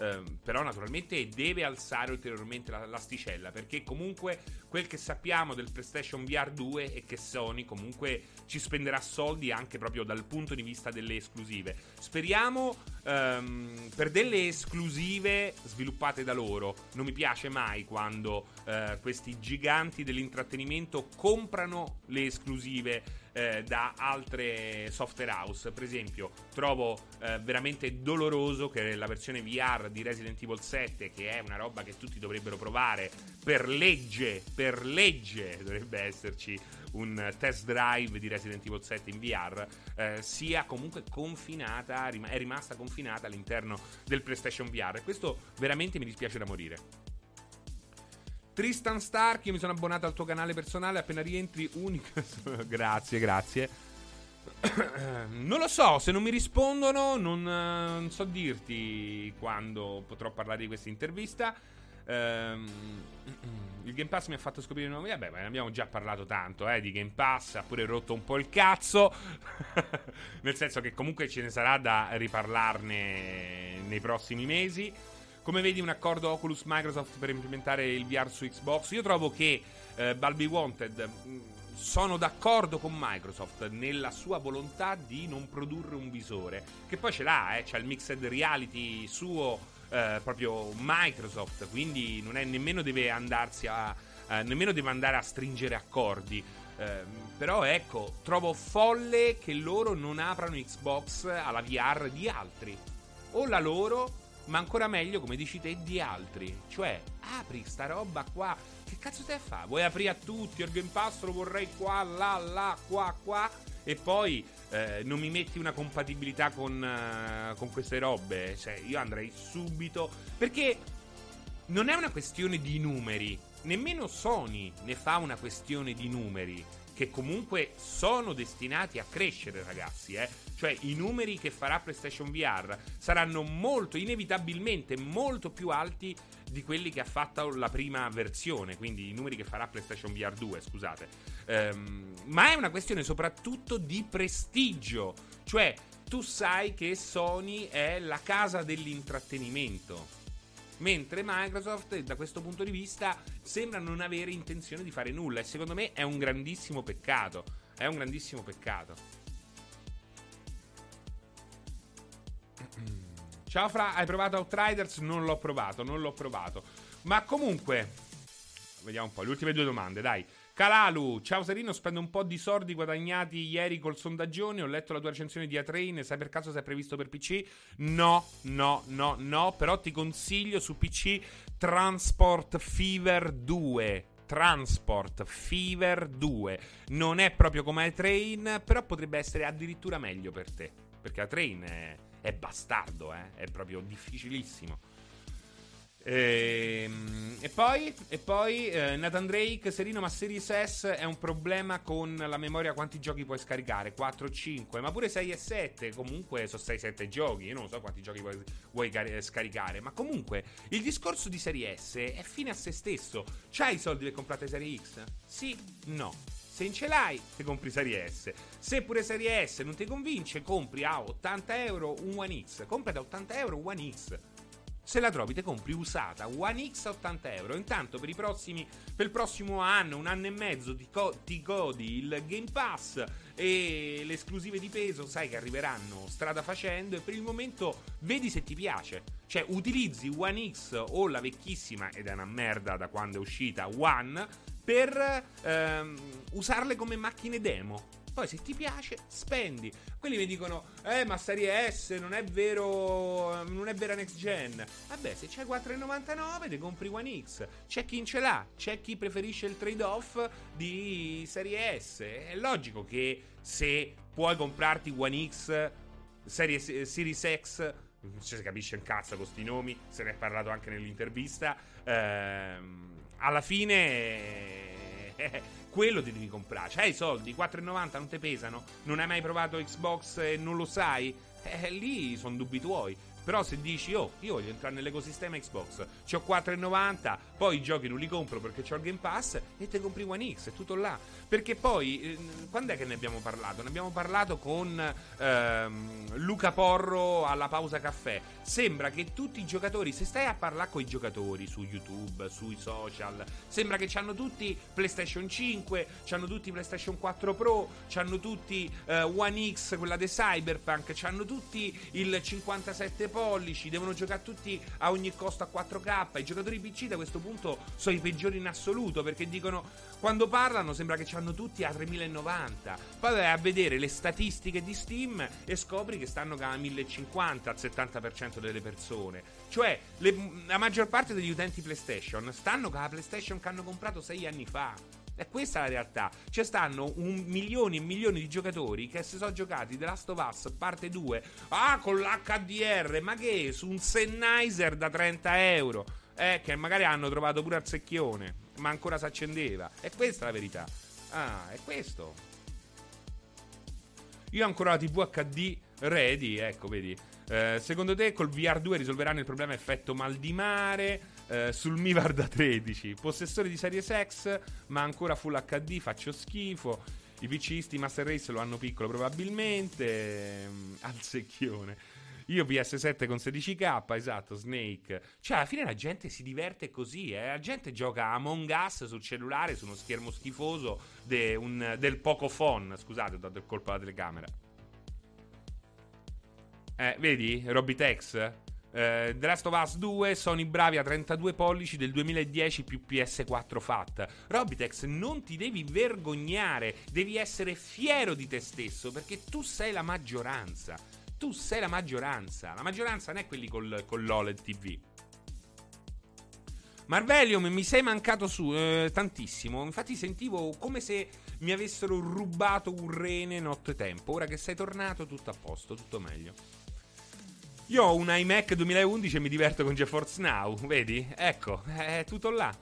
Ehm, però naturalmente deve alzare ulteriormente la, l'asticella perché comunque quel che sappiamo del PlayStation VR 2 è che Sony comunque ci spenderà soldi anche proprio dal punto di vista delle esclusive. Speriamo um, per delle esclusive sviluppate da loro. Non mi piace mai quando uh, questi giganti dell'intrattenimento comprano le esclusive eh, da altre software house. Per esempio, trovo eh, veramente doloroso che la versione VR di Resident Evil 7, che è una roba che tutti dovrebbero provare per legge, per legge dovrebbe esserci un test drive di Resident Evil 7 in VR, eh, sia comunque confinata, è rimasta confinata all'interno del PlayStation VR. E questo veramente mi dispiace da morire. Tristan Stark, io mi sono abbonato al tuo canale personale, appena rientri unico. grazie, grazie. non lo so, se non mi rispondono non, non, so dirti quando potrò parlare di questa intervista. Um, il Game Pass mi ha fatto scoprire nuovi. Vabbè, ma ne abbiamo già parlato tanto eh, di Game Pass. Ha pure rotto un po' il cazzo. Nel senso che comunque ce ne sarà da riparlarne nei prossimi mesi. Come vedi un accordo Oculus Microsoft per implementare il VR su Xbox? Io trovo che eh, Balbi Wanted mm, sono d'accordo con Microsoft nella sua volontà di non produrre un visore, che poi ce l'ha, eh, c'ha il mixed reality suo eh, proprio Microsoft, quindi non è nemmeno deve andarsi a eh, nemmeno deve andare a stringere accordi. Eh, però ecco, trovo folle che loro non aprano Xbox alla VR di altri. O la loro ma ancora meglio, come dici te, di altri. Cioè, apri sta roba qua. Che cazzo te fa? Vuoi aprire a tutti? Il Game Pass lo vorrei qua, là, là, qua, qua. E poi eh, non mi metti una compatibilità con, uh, con queste robe. Cioè, io andrei subito. Perché non è una questione di numeri. Nemmeno Sony ne fa una questione di numeri che comunque sono destinati a crescere, ragazzi. Eh? Cioè, i numeri che farà PlayStation VR saranno molto, inevitabilmente, molto più alti di quelli che ha fatto la prima versione. Quindi i numeri che farà PlayStation VR 2, scusate. Um, ma è una questione soprattutto di prestigio. Cioè, tu sai che Sony è la casa dell'intrattenimento mentre Microsoft da questo punto di vista sembra non avere intenzione di fare nulla e secondo me è un grandissimo peccato. È un grandissimo peccato. Ciao Fra, hai provato Outriders? Non l'ho provato, non l'ho provato. Ma comunque, vediamo un po', le ultime due domande, dai. Calalu, ciao Serino, spendo un po' di soldi guadagnati ieri col sondaggione, ho letto la tua recensione di A-Train, sai per caso se è previsto per PC? No, no, no, no, però ti consiglio su PC Transport Fever 2. Transport Fever 2 non è proprio come A-Train, però potrebbe essere addirittura meglio per te, perché A-Train è, è bastardo, eh? è proprio difficilissimo. Ehm, e, poi, e poi eh, Nathan Drake, Serino, ma Series S è un problema con la memoria. Quanti giochi puoi scaricare? 4 o 5, ma pure 6 e 7. Comunque sono 6-7 giochi. Io non so quanti giochi puoi, vuoi car- scaricare. Ma comunque il discorso di Serie S è fine a se stesso. C'hai i soldi per comprare Serie X? Sì, no. Se ce l'hai, ti compri Serie S. Se pure Serie S non ti convince, compri a 80 euro un One X. Compra da 80 euro un One X. Se la trovi, te compri usata One X a 80 euro. Intanto, per, i prossimi, per il prossimo anno, un anno e mezzo, ti, co- ti godi il Game Pass e le esclusive di peso, sai che arriveranno strada facendo. E per il momento, vedi se ti piace. Cioè, utilizzi One X o la vecchissima, ed è una merda da quando è uscita, One, per ehm, usarle come macchine demo. Poi se ti piace, spendi. Quelli mi dicono, eh, ma Serie S non è vero, non è vera next gen. Vabbè, se c'hai 4,99 ti compri One X. C'è chi ce l'ha, c'è chi preferisce il trade-off di Serie S. È logico che se puoi comprarti One X, Serie, Series X, non si capisce un cazzo con questi nomi, se ne è parlato anche nell'intervista, ehm, alla fine... Quello ti devi comprare. C'hai i soldi, 4,90 non ti pesano. Non hai mai provato Xbox e non lo sai? Eh, lì sono dubbi tuoi. Però se dici, oh, io voglio entrare nell'ecosistema Xbox, ho 4,90, poi i giochi non li compro perché ho il Game Pass e te compri One X, è tutto là. Perché poi, eh, quando è che ne abbiamo parlato? Ne abbiamo parlato con ehm, Luca Porro alla pausa caffè. Sembra che tutti i giocatori, se stai a parlare con i giocatori su YouTube, sui social, sembra che hanno tutti PlayStation 5, hanno tutti PlayStation 4 Pro, hanno tutti eh, One X, quella di Cyberpunk, hanno tutti il 57 pollici, devono giocare tutti a ogni costo a 4K. I giocatori PC da questo punto sono i peggiori in assoluto perché dicono quando parlano sembra che hanno tutti a 3090. Poi vai a vedere le statistiche di Steam e scopri che stanno a 1050 al 70% delle persone. Cioè, le, la maggior parte degli utenti PlayStation stanno con la PlayStation che hanno comprato 6 anni fa. E questa è la realtà. Ci stanno milioni e milioni di giocatori che si sono giocati The Last of Us parte 2. Ah, con l'HDR, ma che? Su un Sennheiser da 30 euro. Eh, che magari hanno trovato pure al secchione, ma ancora si accendeva. E questa è la verità. Ah, è questo. Io ho ancora la TV HD ready, ecco, vedi. Eh, secondo te col VR2 risolveranno il problema effetto mal di mare? Eh, sul Mivar da 13, possessore di serie X, ma ancora full HD, faccio schifo. I PCisti Master Race lo hanno piccolo probabilmente. Ehm, al secchione. Io PS7 con 16k, esatto, Snake. Cioè, alla fine la gente si diverte così, eh. La gente gioca Among Us sul cellulare, su uno schermo schifoso de un, del Pocophone. Scusate, ho dato il colpo alla telecamera. Eh, vedi? Robitex? Uh, The Last of Us 2 sono i bravi a 32 pollici del 2010 più PS4 FAT. Robitex, non ti devi vergognare, devi essere fiero di te stesso perché tu sei la maggioranza. Tu sei la maggioranza. La maggioranza non è quelli col, con l'OLED TV. Marvelium mi sei mancato su eh, tantissimo. Infatti sentivo come se mi avessero rubato un rene nottetempo. Ora che sei tornato, tutto a posto, tutto meglio. Io ho un iMac 2011 e mi diverto con GeForce Now, vedi? Ecco, è tutto là.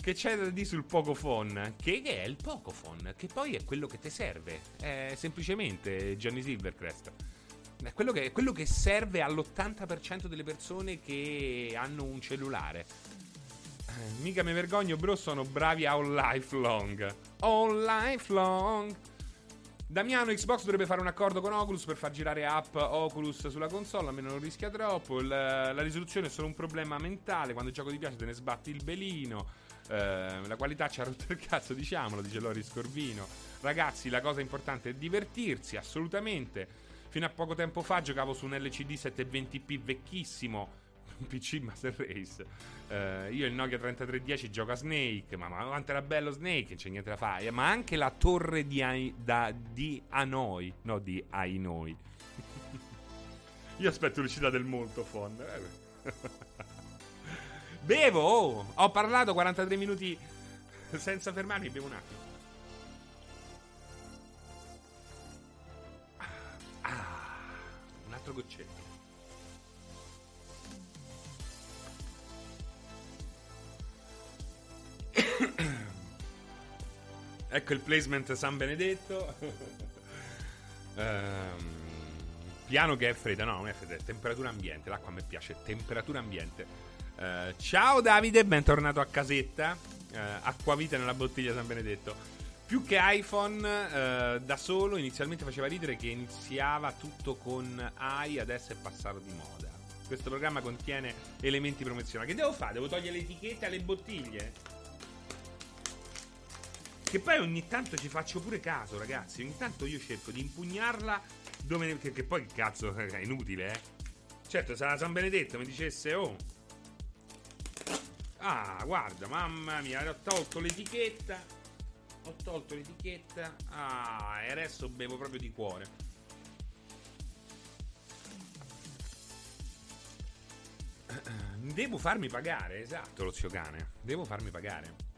Che c'è da dire sul Pocophone? Che è il Pocophone? Che poi è quello che ti serve. È semplicemente Johnny Silvercrest. È quello che, è quello che serve all'80% delle persone che hanno un cellulare. Eh, mica mi vergogno, bro, sono bravi all lifelong. All lifelong. Damiano Xbox dovrebbe fare un accordo con Oculus per far girare app Oculus sulla console, almeno non rischia troppo. Il, la risoluzione è solo un problema mentale. Quando il gioco ti piace te ne sbatti il belino. Eh, la qualità ci ha rotto il cazzo, diciamolo, dice Loris Corvino. Ragazzi, la cosa importante è divertirsi, assolutamente. Fino a poco tempo fa giocavo su un LCD 720p vecchissimo PC Master Race. Uh, io il Nokia 3310 gioco a Snake, ma, quanto era bello Snake, non c'è niente da fare. Ma anche la torre di, Ai, da, di Hanoi, no di Ainoi. io aspetto l'uscita del molto fond. Bevo, oh, ho parlato 43 minuti senza fermarmi, bevo un attimo. 4 goccette. ecco il placement San Benedetto. um, piano che è fredda, no, non è fredda, è temperatura ambiente. L'acqua a me piace, temperatura ambiente. Uh, ciao Davide, bentornato a casetta. Eh, uh, acquavita nella bottiglia San Benedetto. Più che iPhone, uh, da solo inizialmente faceva ridere che iniziava tutto con AI, adesso è passato di moda. Questo programma contiene elementi promozionali. Che devo fare? Devo togliere le etichette alle bottiglie? Che poi ogni tanto ci faccio pure caso, ragazzi. Ogni tanto io cerco di impugnarla dove. Che, che poi cazzo è inutile, eh. Certo, se la San Benedetto mi dicesse, oh. Ah, guarda, mamma mia, ho tolto l'etichetta. Ho tolto l'etichetta. Ah, e adesso bevo proprio di cuore. Devo farmi pagare, esatto, lo zio cane. Devo farmi pagare.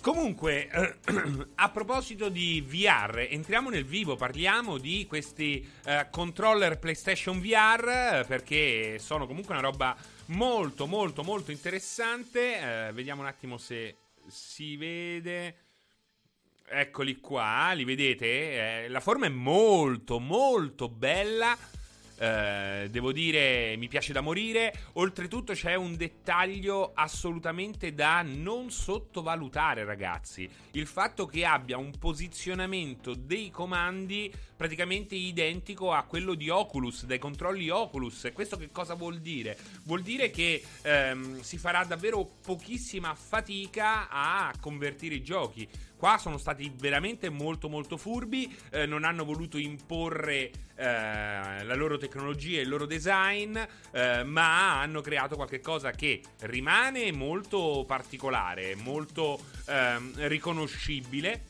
Comunque, a proposito di VR, entriamo nel vivo, parliamo di questi eh, controller PlayStation VR perché sono comunque una roba molto molto molto interessante. Eh, vediamo un attimo se si vede. Eccoli qua, li vedete? Eh, la forma è molto molto bella. Eh, devo dire, mi piace da morire. Oltretutto c'è un dettaglio assolutamente da non sottovalutare, ragazzi. Il fatto che abbia un posizionamento dei comandi praticamente identico a quello di Oculus, dai controlli Oculus. Questo che cosa vuol dire? Vuol dire che ehm, si farà davvero pochissima fatica a convertire i giochi. Qua sono stati veramente molto molto furbi, eh, non hanno voluto imporre eh, la loro tecnologia e il loro design, eh, ma hanno creato qualcosa che rimane molto particolare, molto ehm, riconoscibile.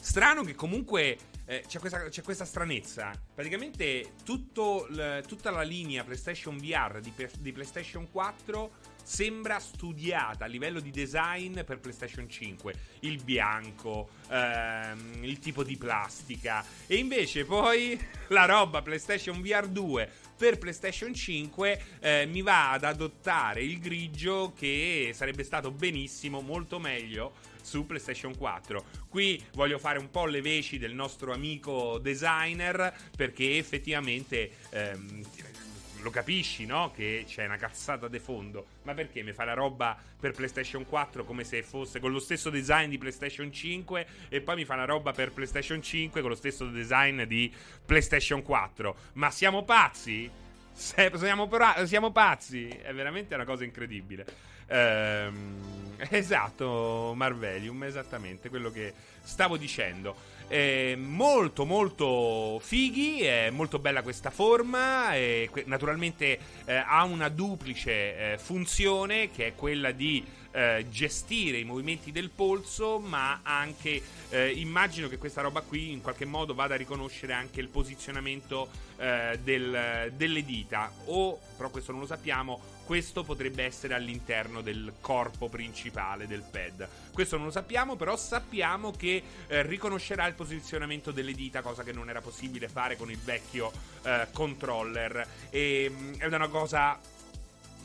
Strano che comunque eh, c'è, questa, c'è, questa, stranezza. Praticamente l, tutta la linea PlayStation VR di, di, PlayStation 4 sembra studiata a livello di design per PlayStation 5. Il bianco, ehm, il tipo di plastica. E invece poi la roba PlayStation VR 2 per PlayStation 5 eh, mi va ad adottare il grigio che sarebbe stato benissimo, molto meglio su PlayStation 4. Qui voglio fare un po' le veci del nostro amico designer perché effettivamente ehm, lo capisci, no? Che c'è una cazzata de fondo. Ma perché mi fa la roba per PlayStation 4 come se fosse con lo stesso design di PlayStation 5 e poi mi fa la roba per PlayStation 5 con lo stesso design di PlayStation 4? Ma siamo pazzi? Siamo, siamo pazzi? È veramente una cosa incredibile. Ehm, esatto, Marvelium, esattamente quello che stavo dicendo. Eh, molto molto fighi, è molto bella questa forma, naturalmente eh, ha una duplice eh, funzione che è quella di eh, gestire i movimenti del polso, ma anche eh, immagino che questa roba qui in qualche modo vada a riconoscere anche il posizionamento eh, del, delle dita, o però questo non lo sappiamo, questo potrebbe essere all'interno del corpo principale del pad. Questo non lo sappiamo, però sappiamo che eh, riconoscerà il posizionamento delle dita, cosa che non era possibile fare con il vecchio eh, controller. E, mh, mm, è una cosa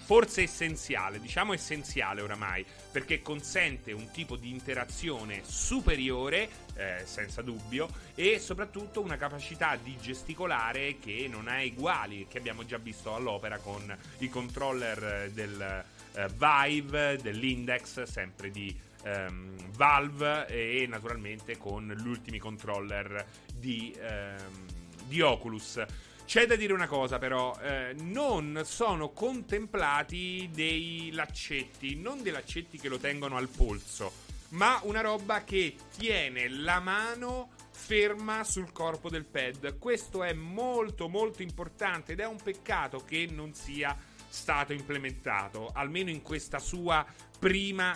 forse essenziale, diciamo essenziale oramai, perché consente un tipo di interazione superiore, eh, senza dubbio, e soprattutto una capacità di gesticolare che non ha uguali, che abbiamo già visto all'opera con i controller del eh, Vive, dell'Index, sempre di ehm, Valve e naturalmente con gli ultimi controller di, ehm, di Oculus. C'è da dire una cosa però, eh, non sono contemplati dei laccetti, non dei laccetti che lo tengono al polso, ma una roba che tiene la mano ferma sul corpo del pad. Questo è molto molto importante ed è un peccato che non sia stato implementato, almeno in questa sua prima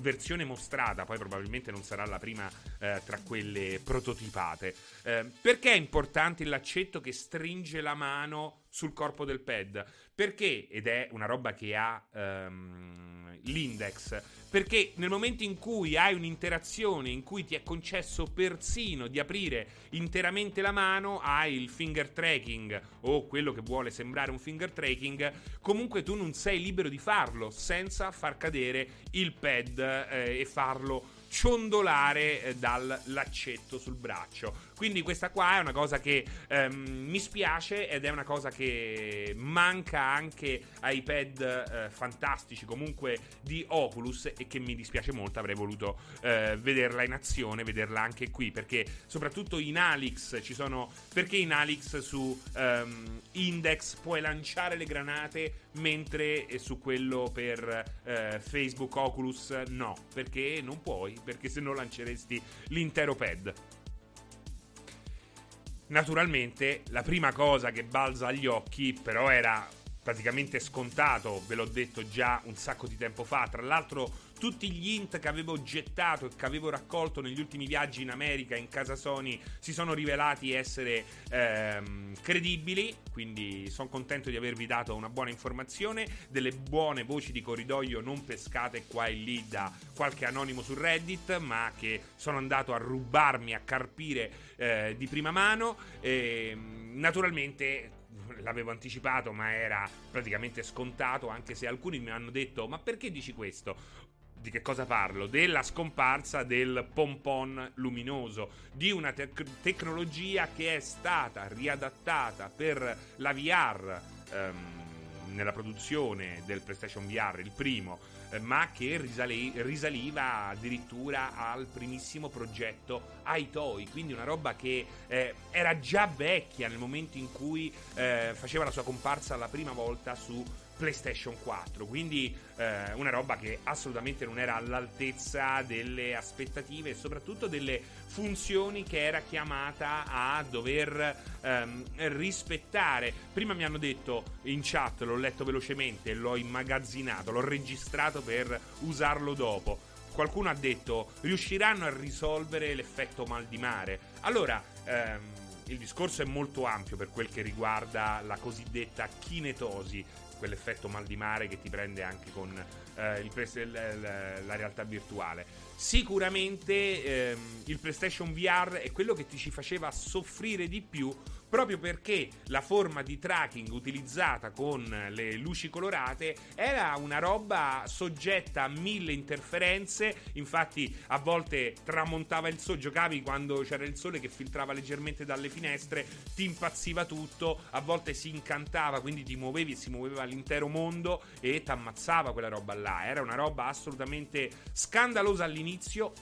versione mostrata, poi probabilmente non sarà la prima eh, tra quelle prototipate. Eh, perché è importante laccetto che stringe la mano sul corpo del pad? Perché, ed è una roba che ha um, l'index, perché nel momento in cui hai un'interazione in cui ti è concesso persino di aprire interamente la mano, hai il finger tracking o quello che vuole sembrare un finger tracking, comunque tu non sei libero di farlo senza far cadere il pad eh, e farlo ciondolare eh, dal laccetto sul braccio. Quindi questa qua è una cosa che ehm, mi spiace ed è una cosa che manca anche ai pad eh, fantastici comunque di Oculus e che mi dispiace molto, avrei voluto eh, vederla in azione, vederla anche qui perché soprattutto in Alix ci sono perché in Alix su ehm, Index puoi lanciare le granate mentre su quello per eh, Facebook Oculus no, perché non puoi, perché se no lanceresti l'intero pad. Naturalmente la prima cosa che balza agli occhi però era praticamente scontato, ve l'ho detto già un sacco di tempo fa, tra l'altro tutti gli int che avevo gettato e che avevo raccolto negli ultimi viaggi in America in casa Sony si sono rivelati essere ehm, credibili, quindi sono contento di avervi dato una buona informazione, delle buone voci di corridoio non pescate qua e lì da qualche anonimo su Reddit, ma che sono andato a rubarmi, a carpire eh, di prima mano. E, ehm, naturalmente l'avevo anticipato, ma era praticamente scontato, anche se alcuni mi hanno detto "Ma perché dici questo?" Di che cosa parlo? Della scomparsa del pompon luminoso, di una te- tecnologia che è stata riadattata per la VR ehm, nella produzione del PlayStation VR, il primo, eh, ma che risali- risaliva addirittura al primissimo progetto Aitoi, quindi una roba che eh, era già vecchia nel momento in cui eh, faceva la sua comparsa la prima volta su PlayStation 4. Quindi eh, una roba che assolutamente non era all'altezza delle aspettative e soprattutto delle funzioni che era chiamata a dover ehm, rispettare. Prima mi hanno detto in chat, l'ho letto velocemente, l'ho immagazzinato, l'ho registrato per usarlo dopo. Qualcuno ha detto riusciranno a risolvere l'effetto mal di mare. Allora, ehm, il discorso è molto ampio per quel che riguarda la cosiddetta kinetosi, quell'effetto mal di mare che ti prende anche con eh, il, la, realtà virtuale. Sicuramente ehm, il PlayStation VR è quello che ti ci faceva soffrire di più proprio perché la forma di tracking utilizzata con le luci colorate era una roba soggetta a mille interferenze, infatti a volte tramontava il sole, giocavi quando c'era il sole che filtrava leggermente dalle finestre, ti impazziva tutto, a volte si incantava, quindi ti muovevi e si muoveva l'intero mondo e ti ammazzava quella roba là, era una roba assolutamente scandalosa all'inizio,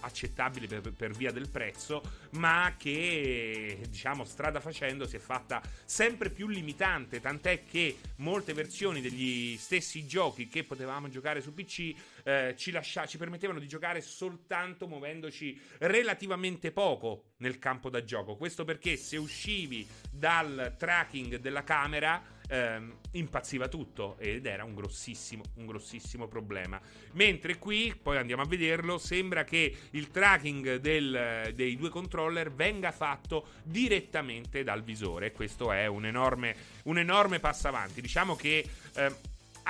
accettabile per, per via del prezzo, ma che diciamo strada facendo si è fatta sempre più limitante, tant'è che molte versioni degli stessi giochi che potevamo giocare su PC eh, ci, lascia- ci permettevano di giocare soltanto muovendoci relativamente poco nel campo da gioco. Questo perché se uscivi dal tracking della camera ehm, impazziva tutto ed era un grossissimo, un grossissimo problema. Mentre qui, poi andiamo a vederlo, sembra che il tracking del, dei due controller venga fatto direttamente dal visore. Questo è un enorme, un enorme passo avanti. Diciamo che... Ehm,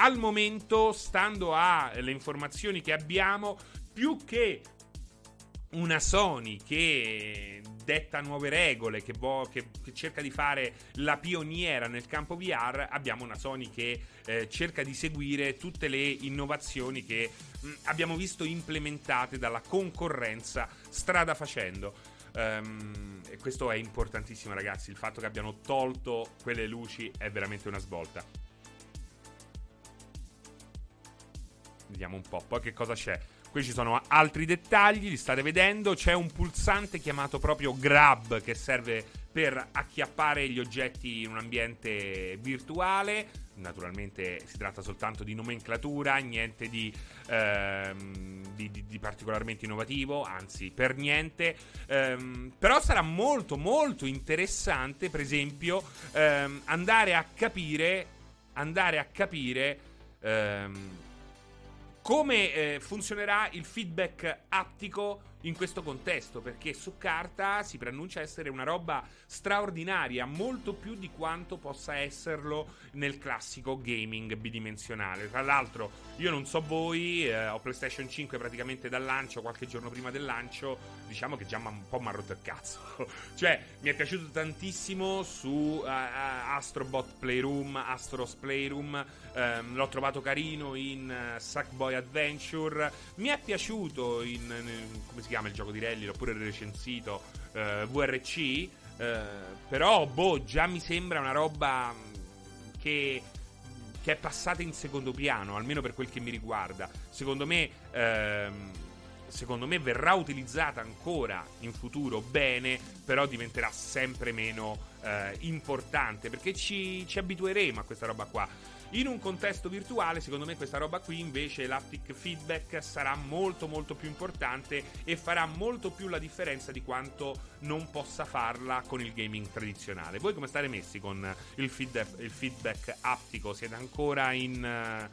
al momento, stando alle informazioni che abbiamo, più che una Sony che detta nuove regole, che, vo- che, che, cerca di fare la pioniera nel campo VR, abbiamo una Sony che eh, cerca di seguire tutte le innovazioni che mh, abbiamo visto implementate dalla concorrenza strada facendo. Um, e questo è importantissimo, ragazzi. Il fatto che abbiano tolto quelle luci è veramente una svolta. Vediamo un po'. Poi che cosa c'è? Qui ci sono altri dettagli, li state vedendo. C'è un pulsante chiamato proprio Grab che serve per acchiappare gli oggetti in un ambiente virtuale. Naturalmente si tratta soltanto di nomenclatura, niente di, ehm, di, di, di particolarmente innovativo, anzi per niente. Ehm, però sarà molto molto interessante, per esempio, ehm, andare a capire, andare a capire ehm, come eh, funzionerà il feedback aptico in questo contesto, perché su carta si preannuncia essere una roba straordinaria, molto più di quanto possa esserlo nel classico gaming bidimensionale. Tra l'altro, io non so voi, eh, ho PlayStation 5 praticamente dal lancio, qualche giorno prima del lancio, diciamo che già un po' mi ha rotto il cazzo. cioè, mi è piaciuto tantissimo su uh, Astrobot Playroom, Astros Playroom, um, l'ho trovato carino in uh, Sackboy Adventure, mi è piaciuto in, in come si si chiama il gioco di rally, l'ho pure recensito, eh, VRC, eh, però boh, già mi sembra una roba che che è passata in secondo piano, almeno per quel che mi riguarda. Secondo me, ehm, secondo me verrà utilizzata ancora in futuro bene, però diventerà sempre meno eh, importante perché ci, ci abitueremo a questa roba qua. In un contesto virtuale, secondo me, questa roba qui invece l'haptic feedback sarà molto molto più importante e farà molto più la differenza di quanto non possa farla con il gaming tradizionale. Voi come state messi con il feedback, il feedback aptico? Siete ancora in.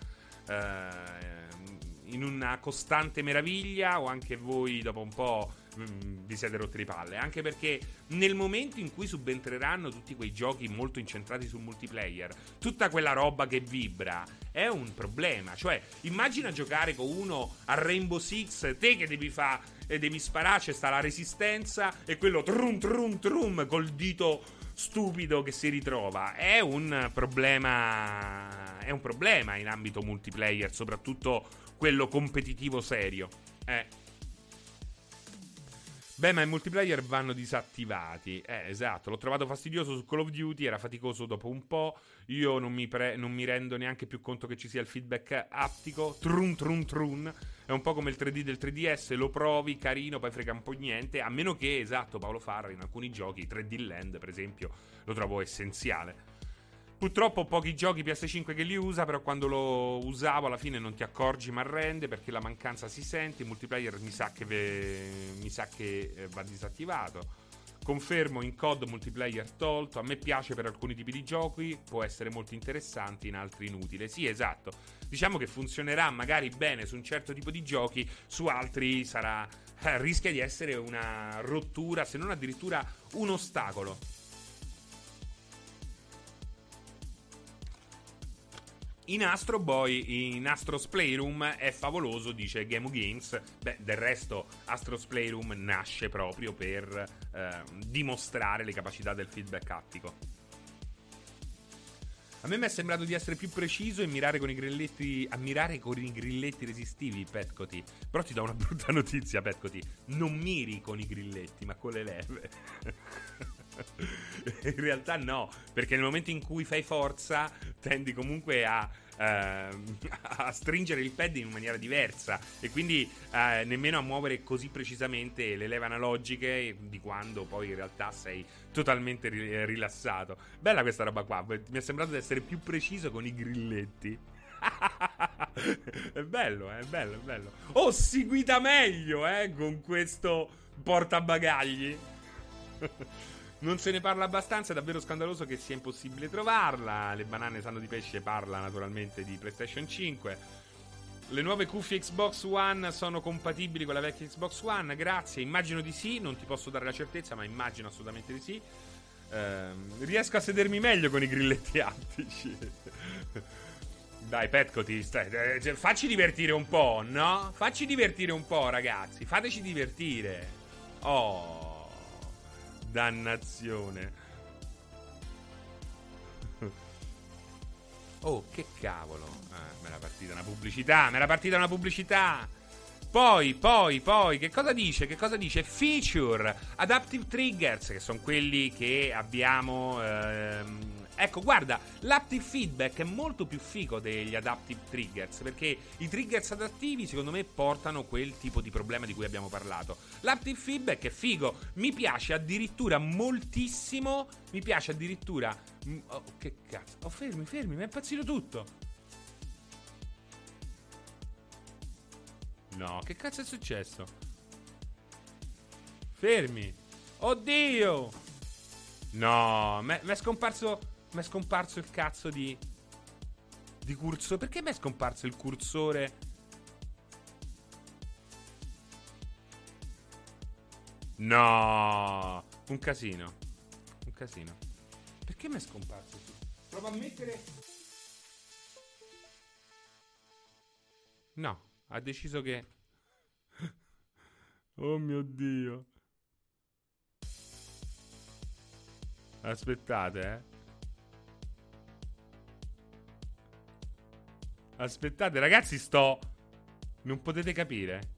Uh, in una costante meraviglia o anche voi dopo un po' vi siete rotti le palle? Anche perché nel momento in cui subentreranno tutti quei giochi molto incentrati sul multiplayer, tutta quella roba che vibra è un problema. Cioè, immagina giocare con uno a Rainbow Six, te che devi fare e devi sparare, c'è sta la resistenza e quello trum trum trum col dito stupido che si ritrova. È un problema. È un problema in ambito multiplayer, soprattutto quello competitivo serio. Eh. Beh, ma i multiplayer vanno disattivati. Eh, esatto. L'ho trovato fastidioso su Call of Duty. Era faticoso dopo un po'. Io non mi, pre- non mi rendo neanche più conto che ci sia il feedback aptico. Trun trun trun. È un po' come il 3D del 3DS. Lo provi, carino, poi frega un po' niente. A meno che, esatto, Paolo Farra in alcuni giochi, 3D Land per esempio, lo trovo essenziale. Purtroppo ho pochi giochi PS5 che li usa, però quando lo usavo alla fine non ti accorgi ma rende perché la mancanza si sente, il multiplayer mi sa che, ve... mi sa che eh, va disattivato. Confermo in COD multiplayer tolto, a me piace per alcuni tipi di giochi, può essere molto interessante, in altri inutile. Sì, esatto. Diciamo che funzionerà magari bene su un certo tipo di giochi, su altri sarà eh, rischia di essere una rottura, se non addirittura un ostacolo. In Astro Boy, in Astro's Playroom è favoloso, dice Game Games. Beh, del resto, Astro's Playroom nasce proprio per eh, dimostrare le capacità del feedback attico. A me mi è sembrato di essere più preciso e mirare con i grilletti. A mirare con i grilletti resistivi, Petcoti. Però ti do una brutta notizia, Petcoti. Non miri con i grilletti, ma con le leve. in realtà no, perché nel momento in cui fai forza tendi comunque a, uh, a stringere il pad in maniera diversa e quindi uh, nemmeno a muovere così precisamente le leve analogiche di quando poi in realtà sei totalmente ri- rilassato. Bella questa roba qua, mi è sembrato di essere più preciso con i grilletti. è bello, è bello, è bello. Oh, si guida meglio, eh, con questo portabagagli. Non se ne parla abbastanza, è davvero scandaloso che sia impossibile trovarla. Le banane sanno di pesce parla naturalmente di PlayStation 5. Le nuove cuffie Xbox One sono compatibili con la vecchia Xbox One? Grazie, immagino di sì, non ti posso dare la certezza, ma immagino assolutamente di sì. Ehm, riesco a sedermi meglio con i grilletti attici. Dai, Petcoti, stai, eh, cioè, facci divertire un po', no? Facci divertire un po', ragazzi. Fateci divertire. Oh. Dannazione. Oh, che cavolo. Ah, me era partita una pubblicità, me era partita una pubblicità. Poi, poi, poi, che cosa dice? Che cosa dice? Feature, adaptive triggers, che sono quelli che abbiamo ehm, Ecco, guarda, l'aptive feedback è molto più figo degli adaptive triggers, perché i triggers adattivi secondo me portano quel tipo di problema di cui abbiamo parlato. L'aptive feedback è figo, mi piace addirittura moltissimo, mi piace addirittura... Oh, che cazzo? Oh, fermi, fermi, mi è impazzito tutto. No, che cazzo è successo? Fermi. Oddio! No, mi è scomparso mi è scomparso il cazzo di. di cursore. Perché mi è scomparso il cursore? No! Un casino. Un casino. Perché mi è scomparso? Prova a mettere. No, ha deciso che. Oh mio dio. Aspettate, eh. Aspettate, ragazzi, sto. Non potete capire.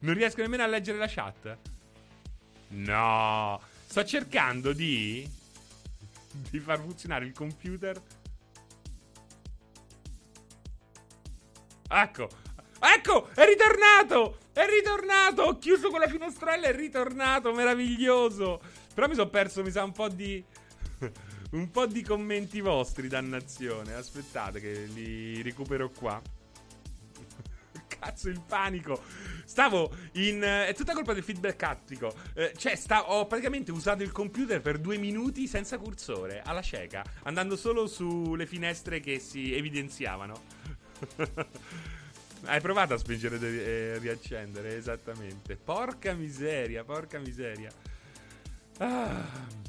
Non riesco nemmeno a leggere la chat. No, sto cercando di di far funzionare il computer. Ecco, ecco, è ritornato! È ritornato! Ho chiuso quella finestrella, è ritornato, meraviglioso! Però mi sono perso, mi sa, un po' di... un po' di commenti vostri, dannazione. Aspettate che li recupero qua. Cazzo, il panico. Stavo in. Eh, è tutta colpa del feedback attico. Eh, cioè, sta, ho praticamente usato il computer per due minuti senza cursore, alla cieca, andando solo sulle finestre che si evidenziavano. Hai provato a spingere e eh, riaccendere, esattamente. Porca miseria, porca miseria. Ah.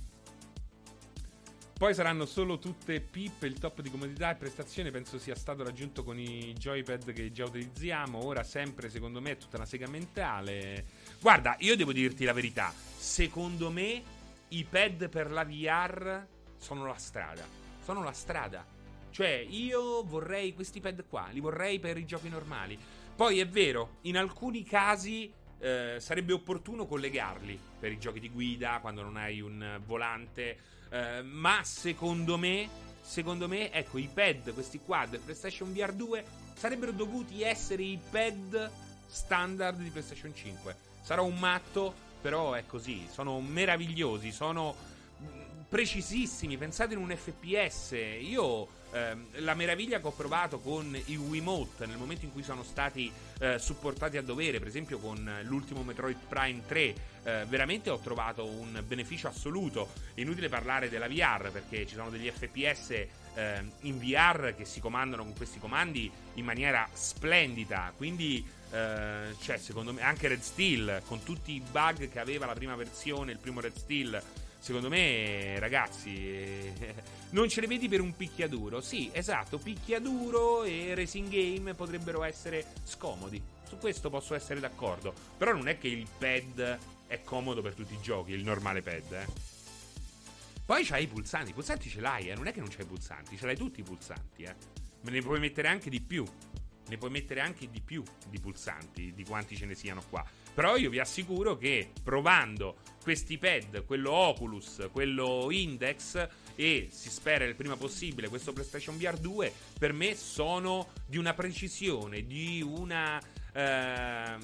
Poi saranno solo tutte pippe, il top di comodità e prestazione penso sia stato raggiunto con i joypad che già utilizziamo. Ora sempre secondo me è tutta una sega mentale. Guarda, io devo dirti la verità. Secondo me i pad per la VR sono la strada. Sono la strada. Cioè, io vorrei questi pad qua, li vorrei per i giochi normali. Poi è vero, in alcuni casi eh, sarebbe opportuno collegarli per i giochi di guida, quando non hai un volante eh, ma secondo me, secondo me, ecco, i pad, questi qua del PlayStation VR 2 sarebbero dovuti essere i pad standard di PlayStation 5. Sarò un matto, però è così, sono meravigliosi, sono precisissimi, pensate in un FPS. Io Ehm, la meraviglia che ho provato con i Wiimote nel momento in cui sono stati eh, supportati a dovere, per esempio con l'ultimo Metroid Prime 3, eh, veramente ho trovato un beneficio assoluto. Inutile parlare della VR perché ci sono degli FPS eh, in VR che si comandano con questi comandi in maniera splendida. Quindi, eh, cioè, secondo me, anche Red Steel con tutti i bug che aveva la prima versione, il primo Red Steel Secondo me, ragazzi, eh, non ce le vedi per un picchiaduro. Sì, esatto, picchiaduro e racing game potrebbero essere scomodi. Su questo posso essere d'accordo. Però non è che il pad è comodo per tutti i giochi, il normale pad, eh. Poi c'hai i pulsanti, i pulsanti ce l'hai, eh. Non è che non c'hai i pulsanti, ce l'hai tutti i pulsanti, eh. Me ne puoi mettere anche di più. Ne puoi mettere anche di più di pulsanti, di quanti ce ne siano qua. Però io vi assicuro che provando questi pad, quello Oculus, quello Index e si spera il prima possibile questo PlayStation VR 2, per me sono di una precisione, di una eh,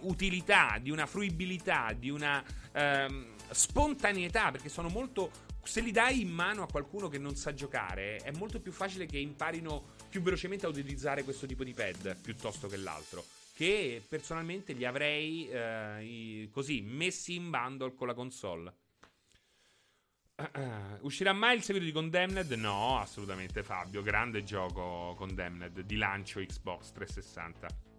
utilità, di una fruibilità, di una eh, spontaneità, perché sono molto se li dai in mano a qualcuno che non sa giocare, è molto più facile che imparino più velocemente a utilizzare questo tipo di pad piuttosto che l'altro che personalmente li avrei eh, così messi in bundle con la console. Uh, uscirà mai il seguito di Condemned? No, assolutamente Fabio. Grande gioco Condemned di lancio Xbox 360.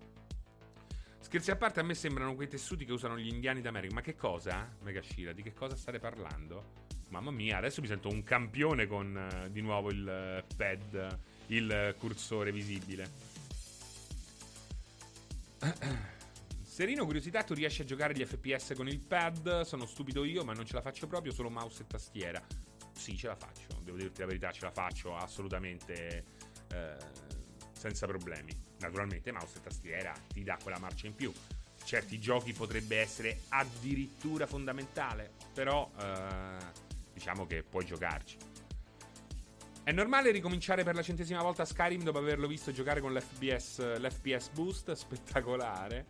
Scherzi a parte, a me sembrano quei tessuti che usano gli indiani d'America. Ma che cosa? Megashira, di che cosa state parlando? Mamma mia, adesso mi sento un campione con uh, di nuovo il uh, pad, il cursore visibile. Serino, curiosità, tu riesci a giocare gli FPS con il pad? Sono stupido io, ma non ce la faccio proprio, solo mouse e tastiera. Sì, ce la faccio, devo dirti la verità, ce la faccio assolutamente eh, senza problemi. Naturalmente mouse e tastiera ti dà quella marcia in più. Certi giochi potrebbe essere addirittura fondamentale, però eh, diciamo che puoi giocarci. È normale ricominciare per la centesima volta Skyrim dopo averlo visto giocare con l'FPS, l'FPS boost? Spettacolare.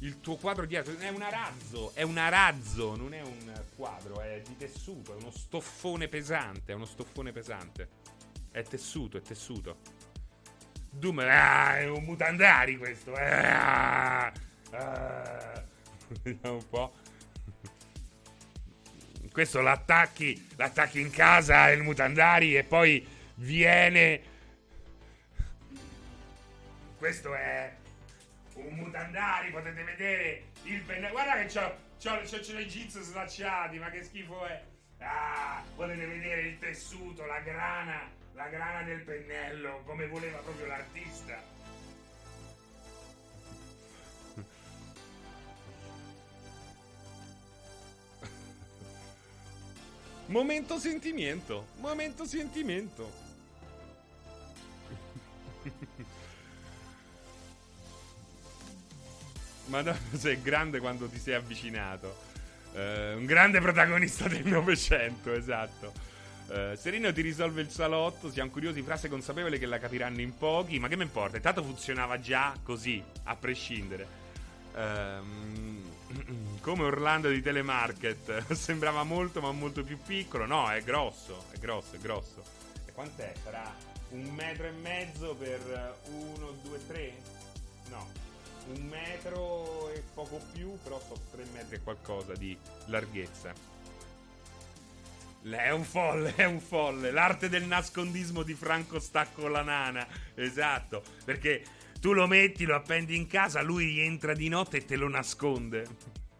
Il tuo quadro dietro è un arazzo, è un arazzo, non è un quadro, è di tessuto, è uno stoffone pesante, è uno stoffone pesante. È tessuto, è tessuto. Doom, ah, è un mutandari questo. Ah, ah. Vediamo un po'. Questo l'attacchi, l'attacchi in casa, il mutandari e poi viene... Questo è un mutandari, potete vedere il pennello. Guarda che c'ho, c'ho, c'ho, c'ho i jeans slacciati, ma che schifo è. Ah, potete vedere il tessuto, la grana, la grana del pennello, come voleva proprio l'artista. Momento sentimento. Momento sentimento. Madonna, sei grande quando ti sei avvicinato. Eh, un grande protagonista del Novecento, esatto. Eh, Serino ti risolve il salotto. Siamo curiosi, frase consapevole che la capiranno in pochi. Ma che mi importa? Intanto funzionava già così, a prescindere. Ehm come Orlando di Telemarket. Sembrava molto, ma molto più piccolo. No, è grosso. È grosso, è grosso. E quant'è? Sarà un metro e mezzo per uno, due, tre? No un metro e poco più, però so tre metri e qualcosa di larghezza. È un folle, è un folle. L'arte del nascondismo di Franco Stacco la nana. Esatto, perché tu lo metti, lo appendi in casa, lui entra di notte e te lo nasconde.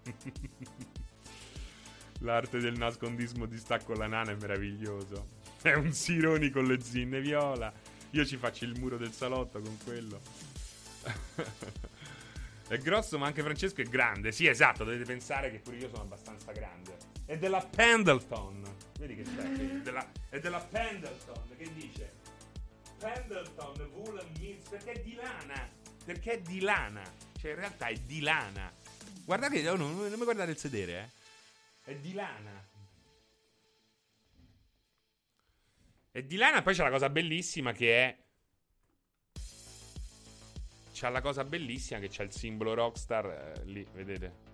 L'arte del nascondismo di Stacco la nana è meraviglioso. È un Sironi con le zinne viola. Io ci faccio il muro del salotto con quello. È grosso, ma anche Francesco è grande. Sì, esatto, dovete pensare che pure io sono abbastanza grande. È della Pendleton. Vedi che c'è qui? Della, è della Pendleton. Che dice? Pendleton Woolen Mills. Perché è di lana. Perché è di lana. Cioè, in realtà è di lana. Guardate, non, non mi guardate il sedere, eh. È di lana. È di lana, poi c'è la cosa bellissima che è c'ha la cosa bellissima che c'ha il simbolo Rockstar eh, lì, vedete?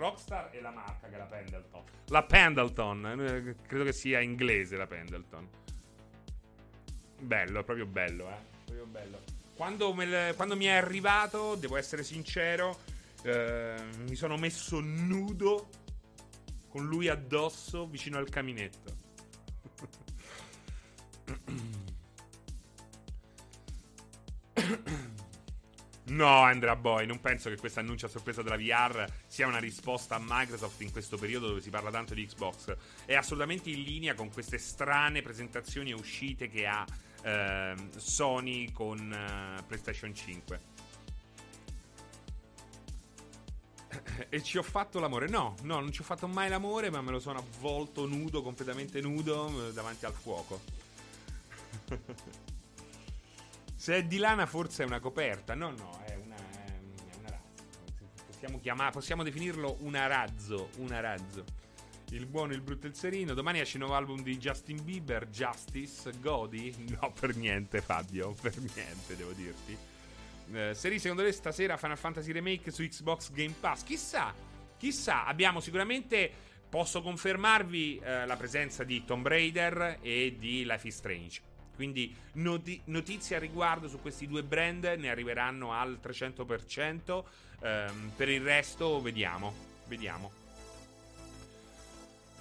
Rockstar e la marca che è la Pendleton. La Pendleton, eh, credo che sia inglese la Pendleton. Bello, proprio bello, eh. Proprio bello. Quando, me, quando mi è arrivato, devo essere sincero, eh, mi sono messo nudo con lui addosso vicino al caminetto. No, Andrea Boy, non penso che questo annuncio a sorpresa della VR sia una risposta a Microsoft in questo periodo dove si parla tanto di Xbox. È assolutamente in linea con queste strane presentazioni e uscite che ha eh, Sony con eh, PlayStation 5. E ci ho fatto l'amore? No, no, non ci ho fatto mai l'amore, ma me lo sono avvolto nudo, completamente nudo, eh, davanti al fuoco. Se è di lana, forse è una coperta. No, no, è una, è una razza. Possiamo, chiamare, possiamo definirlo una razzo. Una razzo. Il buono, il brutto e il serino. Domani esce il nuovo album di Justin Bieber, Justice. Godi? No, per niente, Fabio. Per niente, devo dirti. Eh, Seri, secondo te stasera Final Fantasy Remake su Xbox Game Pass? Chissà, chissà. Abbiamo sicuramente. Posso confermarvi eh, la presenza di Tomb Raider e di Life is Strange. Quindi noti- notizie a riguardo su questi due brand ne arriveranno al 300%. Ehm, per il resto vediamo. Vediamo.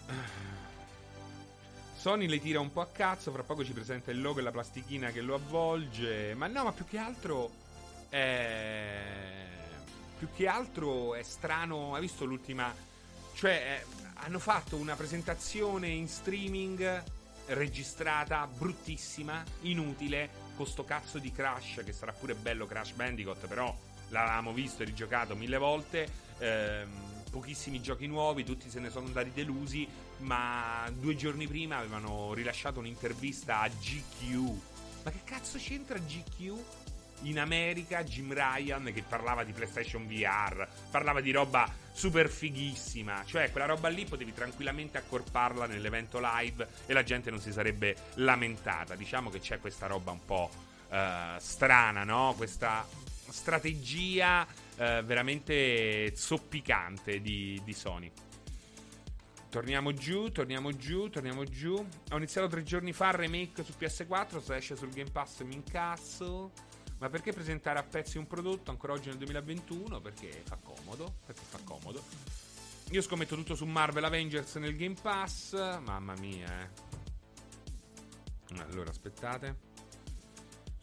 Sony le tira un po' a cazzo, fra poco ci presenta il logo e la plastichina che lo avvolge. Ma no, ma più che altro è... Più che altro è strano, hai visto l'ultima... Cioè, eh, hanno fatto una presentazione in streaming registrata, bruttissima, inutile, con sto cazzo di Crash, che sarà pure bello Crash Bandicoot, però l'avevamo visto e rigiocato mille volte. Ehm, pochissimi giochi nuovi, tutti se ne sono andati delusi, ma due giorni prima avevano rilasciato un'intervista a GQ. Ma che cazzo c'entra GQ? In America Jim Ryan che parlava di PlayStation VR, parlava di roba super fighissima, cioè quella roba lì potevi tranquillamente accorparla nell'evento live e la gente non si sarebbe lamentata. Diciamo che c'è questa roba un po' uh, strana, no? Questa strategia uh, veramente zoppicante di, di Sony. Torniamo giù, torniamo giù, torniamo giù. Ho iniziato tre giorni fa il remake su PS4, se esce sul Game Pass mi incasso. Ma perché presentare a pezzi un prodotto ancora oggi nel 2021? Perché fa comodo. Perché fa comodo. Io scommetto tutto su Marvel Avengers nel Game Pass. Mamma mia, eh. Allora, aspettate.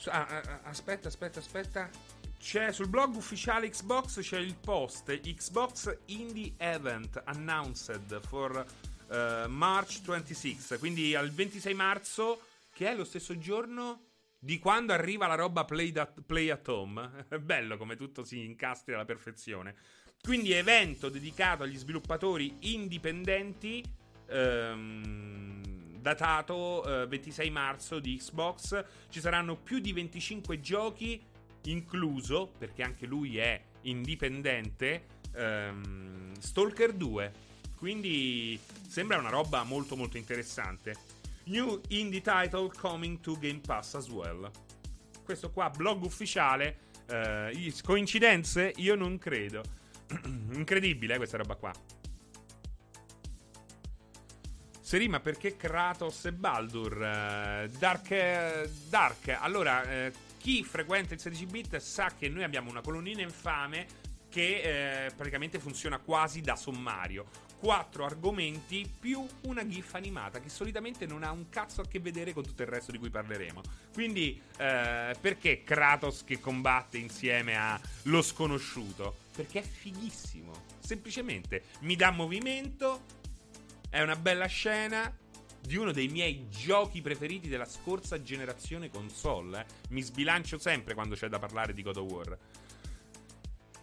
Ah, ah, ah, aspetta, aspetta, aspetta. C'è sul blog ufficiale Xbox c'è il post Xbox Indie Event announced for uh, March 26. Quindi al 26 marzo, che è lo stesso giorno di quando arriva la roba play, da, play at home. Bello come tutto si incastri alla perfezione. Quindi evento dedicato agli sviluppatori indipendenti. Ehm, datato eh, 26 marzo di Xbox. Ci saranno più di 25 giochi incluso, perché anche lui è indipendente, ehm, Stalker 2. Quindi sembra una roba molto molto interessante. New indie title coming to Game Pass as well. Questo qua, blog ufficiale. Eh, coincidenze? Io non credo. Incredibile eh, questa roba qua. Seri, ma perché Kratos e Baldur? Uh, Dark, uh, Dark. Allora, uh, chi frequenta il 16-bit sa che noi abbiamo una colonnina infame che praticamente funziona quasi da sommario. Quattro argomenti più una GIF animata che solitamente non ha un cazzo a che vedere con tutto il resto di cui parleremo. Quindi, perché Kratos che combatte insieme a lo sconosciuto? Perché è fighissimo. Semplicemente mi dà movimento, è una bella scena di uno dei miei giochi preferiti della scorsa generazione console. Eh. Mi sbilancio sempre quando c'è da parlare di God of War.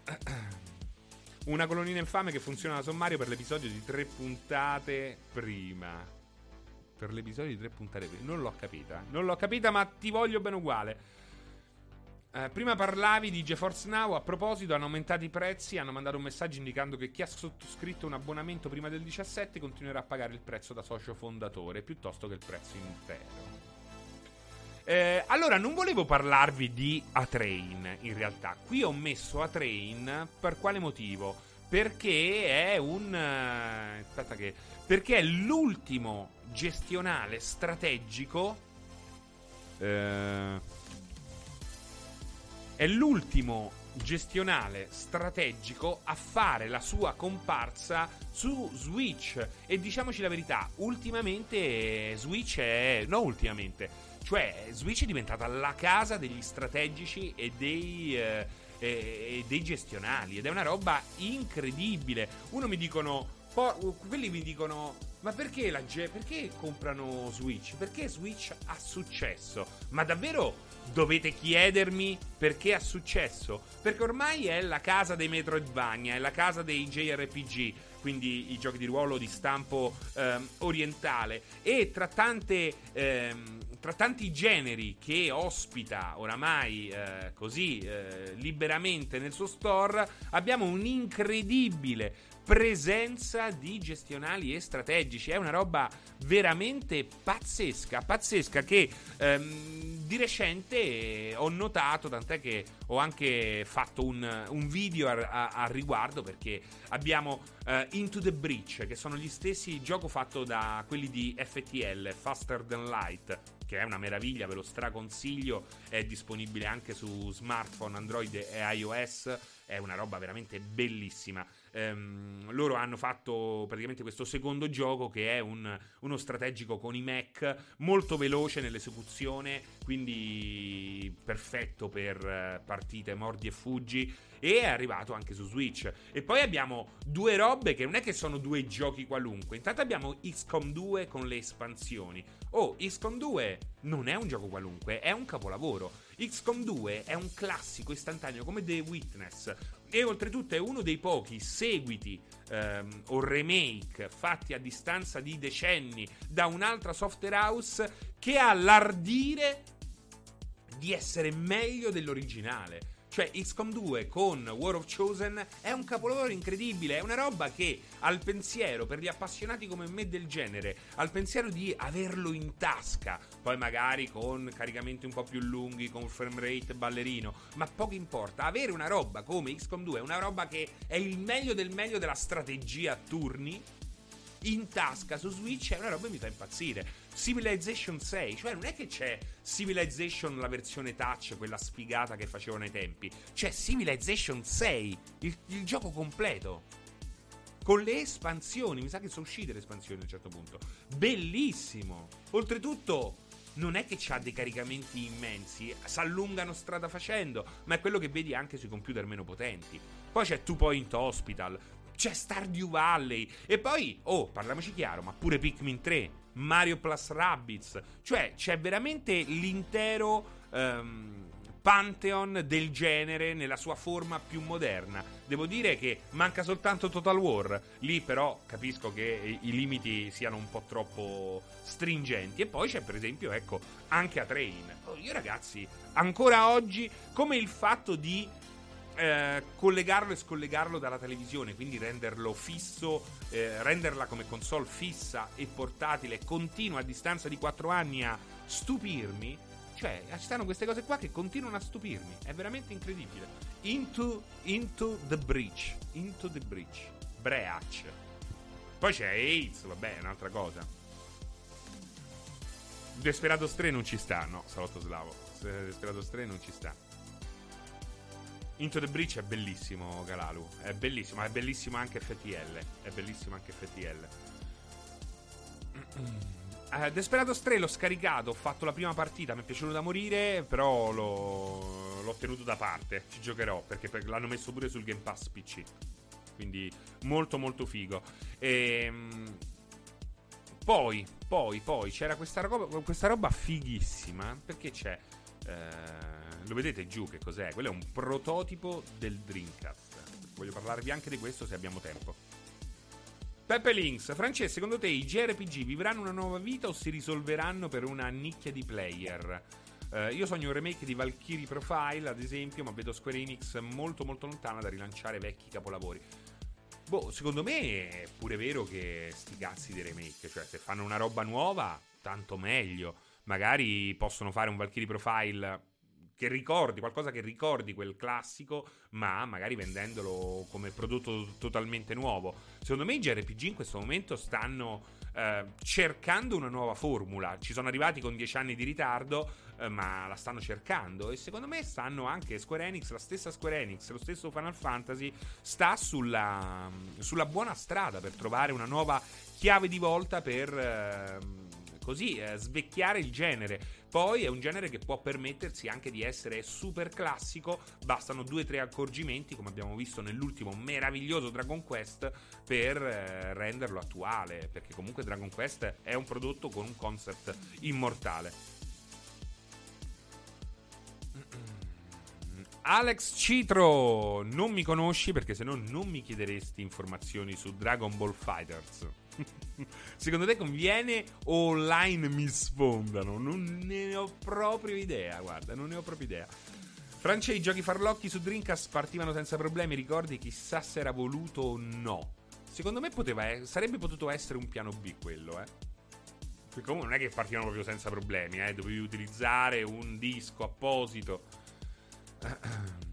Una colonnina infame che funziona da sommario per l'episodio di tre puntate prima. Per l'episodio di tre puntate prima. Non l'ho capita. Non l'ho capita, ma ti voglio bene uguale. Eh, prima parlavi di GeForce Now, a proposito hanno aumentato i prezzi, hanno mandato un messaggio indicando che chi ha sottoscritto un abbonamento prima del 17 continuerà a pagare il prezzo da socio fondatore piuttosto che il prezzo intero. Eh, allora, non volevo parlarvi di A-Train, in realtà. Qui ho messo A-Train per quale motivo? Perché è un... Eh, aspetta che... Perché è l'ultimo gestionale strategico... Eh è l'ultimo gestionale strategico a fare la sua comparsa su Switch. E diciamoci la verità, ultimamente Switch è... no ultimamente, cioè Switch è diventata la casa degli strategici e dei... Eh, e dei gestionali ed è una roba incredibile. Uno mi dicono, po- quelli mi dicono ma perché la gente perché comprano Switch? Perché Switch ha successo? Ma davvero dovete chiedermi perché ha successo? Perché ormai è la casa dei Metroidvania, è la casa dei JRPG, quindi i giochi di ruolo di stampo ehm, orientale e tra tante ehm, tra tanti generi che ospita oramai eh, così eh, liberamente nel suo store, abbiamo un incredibile presenza di gestionali e strategici. È una roba veramente pazzesca, pazzesca che ehm, di recente ho notato, tant'è che ho anche fatto un, un video al riguardo perché abbiamo uh, Into the Breach, che sono gli stessi gioco fatto da quelli di FTL, Faster Than Light, che è una meraviglia, ve lo straconsiglio, è disponibile anche su smartphone, Android e iOS, è una roba veramente bellissima. Um, loro hanno fatto praticamente questo secondo gioco che è un, uno strategico con i mech molto veloce nell'esecuzione, quindi perfetto per eh, partite mordi e fuggi e è arrivato anche su Switch. E poi abbiamo due robe che non è che sono due giochi qualunque. Intanto abbiamo XCOM 2 con le espansioni. Oh, XCOM 2 non è un gioco qualunque, è un capolavoro. XCOM 2 è un classico istantaneo come The Witness. E oltretutto è uno dei pochi seguiti ehm, o remake fatti a distanza di decenni da un'altra software house che ha l'ardire di essere meglio dell'originale. Cioè, XCOM 2 con War of Chosen è un capolavoro incredibile. È una roba che al pensiero, per gli appassionati come me del genere, al pensiero di averlo in tasca, poi magari con caricamenti un po' più lunghi, con frame rate ballerino, ma poco importa. Avere una roba come XCOM 2 è una roba che è il meglio del meglio della strategia a turni in tasca su Switch è una roba che mi fa impazzire. Civilization 6, cioè non è che c'è Civilization la versione touch, quella sfigata che facevano ai tempi, c'è Civilization 6, il, il gioco completo con le espansioni. Mi sa che sono uscite le espansioni a un certo punto. Bellissimo. Oltretutto, non è che ha dei caricamenti immensi, si allungano strada facendo, ma è quello che vedi anche sui computer meno potenti. Poi c'è Two Point Hospital, c'è Stardew Valley. E poi, oh, parliamoci chiaro, ma pure Pikmin 3, Mario Plus Rabbids. Cioè, c'è veramente l'intero um, pantheon del genere nella sua forma più moderna. Devo dire che manca soltanto Total War, lì però capisco che i limiti siano un po' troppo stringenti. E poi c'è per esempio, ecco, anche a Train. Oh, io ragazzi, ancora oggi, come il fatto di eh, collegarlo e scollegarlo dalla televisione, quindi renderlo fisso, eh, renderla come console fissa e portatile, continua a distanza di 4 anni a stupirmi. Cioè, ci stanno queste cose qua che continuano a stupirmi. È veramente incredibile. Into, into the breach. Into the breach. Breach. Poi c'è AIDS, vabbè, è un'altra cosa. Desperados 3 non ci sta, no, salotto slavo. Desperados 3 non ci sta. Into the Breach è bellissimo, Galalu. È bellissimo, è bellissimo anche FTL. È bellissimo anche FTL. Uh, Desperados 3 l'ho scaricato, ho fatto la prima partita, mi è piaciuto da morire, però l'ho, l'ho tenuto da parte. Ci giocherò perché l'hanno messo pure sul Game Pass PC. Quindi molto molto figo. E, ehm, poi, poi, poi c'era questa roba, questa roba fighissima. Perché c'è... Eh, lo vedete giù che cos'è? Quello è un prototipo del Dreamcast. Voglio parlarvi anche di questo se abbiamo tempo. Peppe Links, Francesco, secondo te i JRPG vivranno una nuova vita o si risolveranno per una nicchia di player? Uh, io sogno un remake di Valkyrie Profile, ad esempio, ma vedo Square Enix molto molto lontana da rilanciare vecchi capolavori. Boh, secondo me è pure vero che sti cazzi di remake, cioè se fanno una roba nuova, tanto meglio. Magari possono fare un Valkyrie Profile che ricordi, qualcosa che ricordi quel classico, ma magari vendendolo come prodotto totalmente nuovo. Secondo me i JRPG in questo momento stanno eh, cercando una nuova formula. Ci sono arrivati con dieci anni di ritardo, eh, ma la stanno cercando. E secondo me stanno anche Square Enix, la stessa Square Enix, lo stesso Final Fantasy, sta sulla, sulla buona strada per trovare una nuova chiave di volta per... Eh, così svecchiare il genere. Poi è un genere che può permettersi anche di essere super classico, bastano due o tre accorgimenti, come abbiamo visto nell'ultimo meraviglioso Dragon Quest, per eh, renderlo attuale, perché comunque Dragon Quest è un prodotto con un concept immortale. Alex Citro, non mi conosci perché se no non mi chiederesti informazioni su Dragon Ball Fighters. Secondo te conviene o online mi sfondano? Non ne ho proprio idea, guarda, non ne ho proprio idea. Francia, i giochi farlocchi su Dreamcast partivano senza problemi, ricordi chissà se era voluto o no. Secondo me poteva, sarebbe potuto essere un piano B quello, eh. Perché comunque non è che partivano proprio senza problemi, eh. Dovevi utilizzare un disco apposito.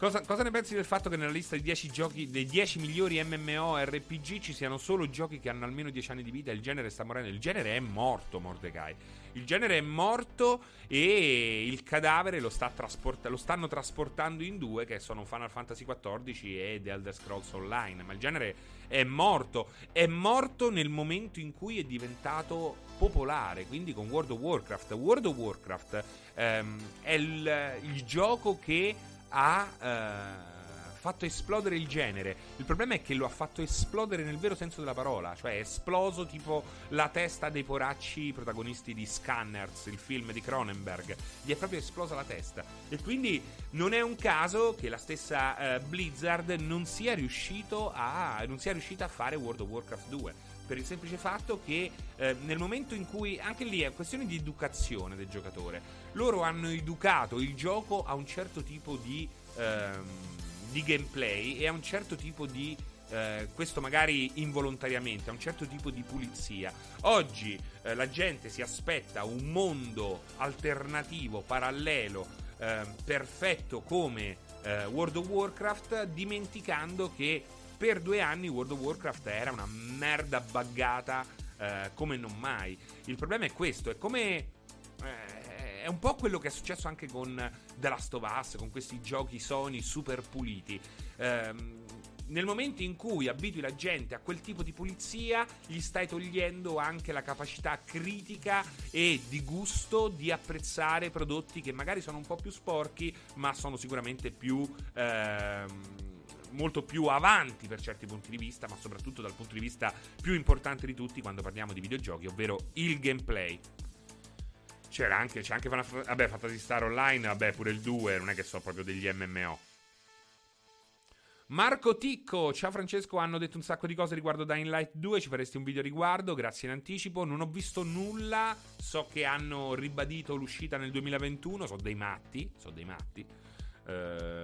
Cosa, cosa, ne pensi del fatto che nella lista dei 10 giochi, dei 10 migliori MMORPG ci siano solo giochi che hanno almeno 10 anni di vita? Il genere sta morendo. Il genere è morto, Mordecai. Il genere è morto e il cadavere lo, sta trasport- lo stanno trasportando in due, che sono Final Fantasy XIV e The Elder Scrolls Online. Ma il genere è morto. È morto nel momento in cui è diventato popolare, quindi con World of Warcraft. World of Warcraft ehm, è il, il gioco che ha eh, fatto esplodere il genere. Il problema è che lo ha fatto esplodere nel vero senso della parola, cioè è esploso tipo la testa dei poracci protagonisti di Scanners, il film di Cronenberg. Gli è proprio esplosa la testa. E quindi non è un caso che la stessa eh, Blizzard non sia, a, non sia riuscita a fare World of Warcraft 2 per il semplice fatto che eh, nel momento in cui, anche lì è questione di educazione del giocatore, loro hanno educato il gioco a un certo tipo di, ehm, di gameplay e a un certo tipo di eh, questo magari involontariamente, a un certo tipo di pulizia. Oggi eh, la gente si aspetta un mondo alternativo, parallelo, eh, perfetto come eh, World of Warcraft, dimenticando che per due anni World of Warcraft era una merda buggata eh, come non mai. Il problema è questo, è come... È un po' quello che è successo anche con The Last of Us, con questi giochi Sony super puliti. Ehm, nel momento in cui abitui la gente a quel tipo di pulizia, gli stai togliendo anche la capacità critica e di gusto di apprezzare prodotti che magari sono un po' più sporchi, ma sono sicuramente più. Ehm, molto più avanti per certi punti di vista, ma soprattutto dal punto di vista più importante di tutti quando parliamo di videogiochi, ovvero il gameplay. C'era anche, c'è anche vabbè, Fantasy Star Online, vabbè, pure il 2, non è che so proprio degli MMO. Marco Ticco, ciao Francesco, hanno detto un sacco di cose riguardo Dying Light 2, ci faresti un video riguardo, grazie in anticipo, non ho visto nulla, so che hanno ribadito l'uscita nel 2021, so dei matti, so dei matti, uh,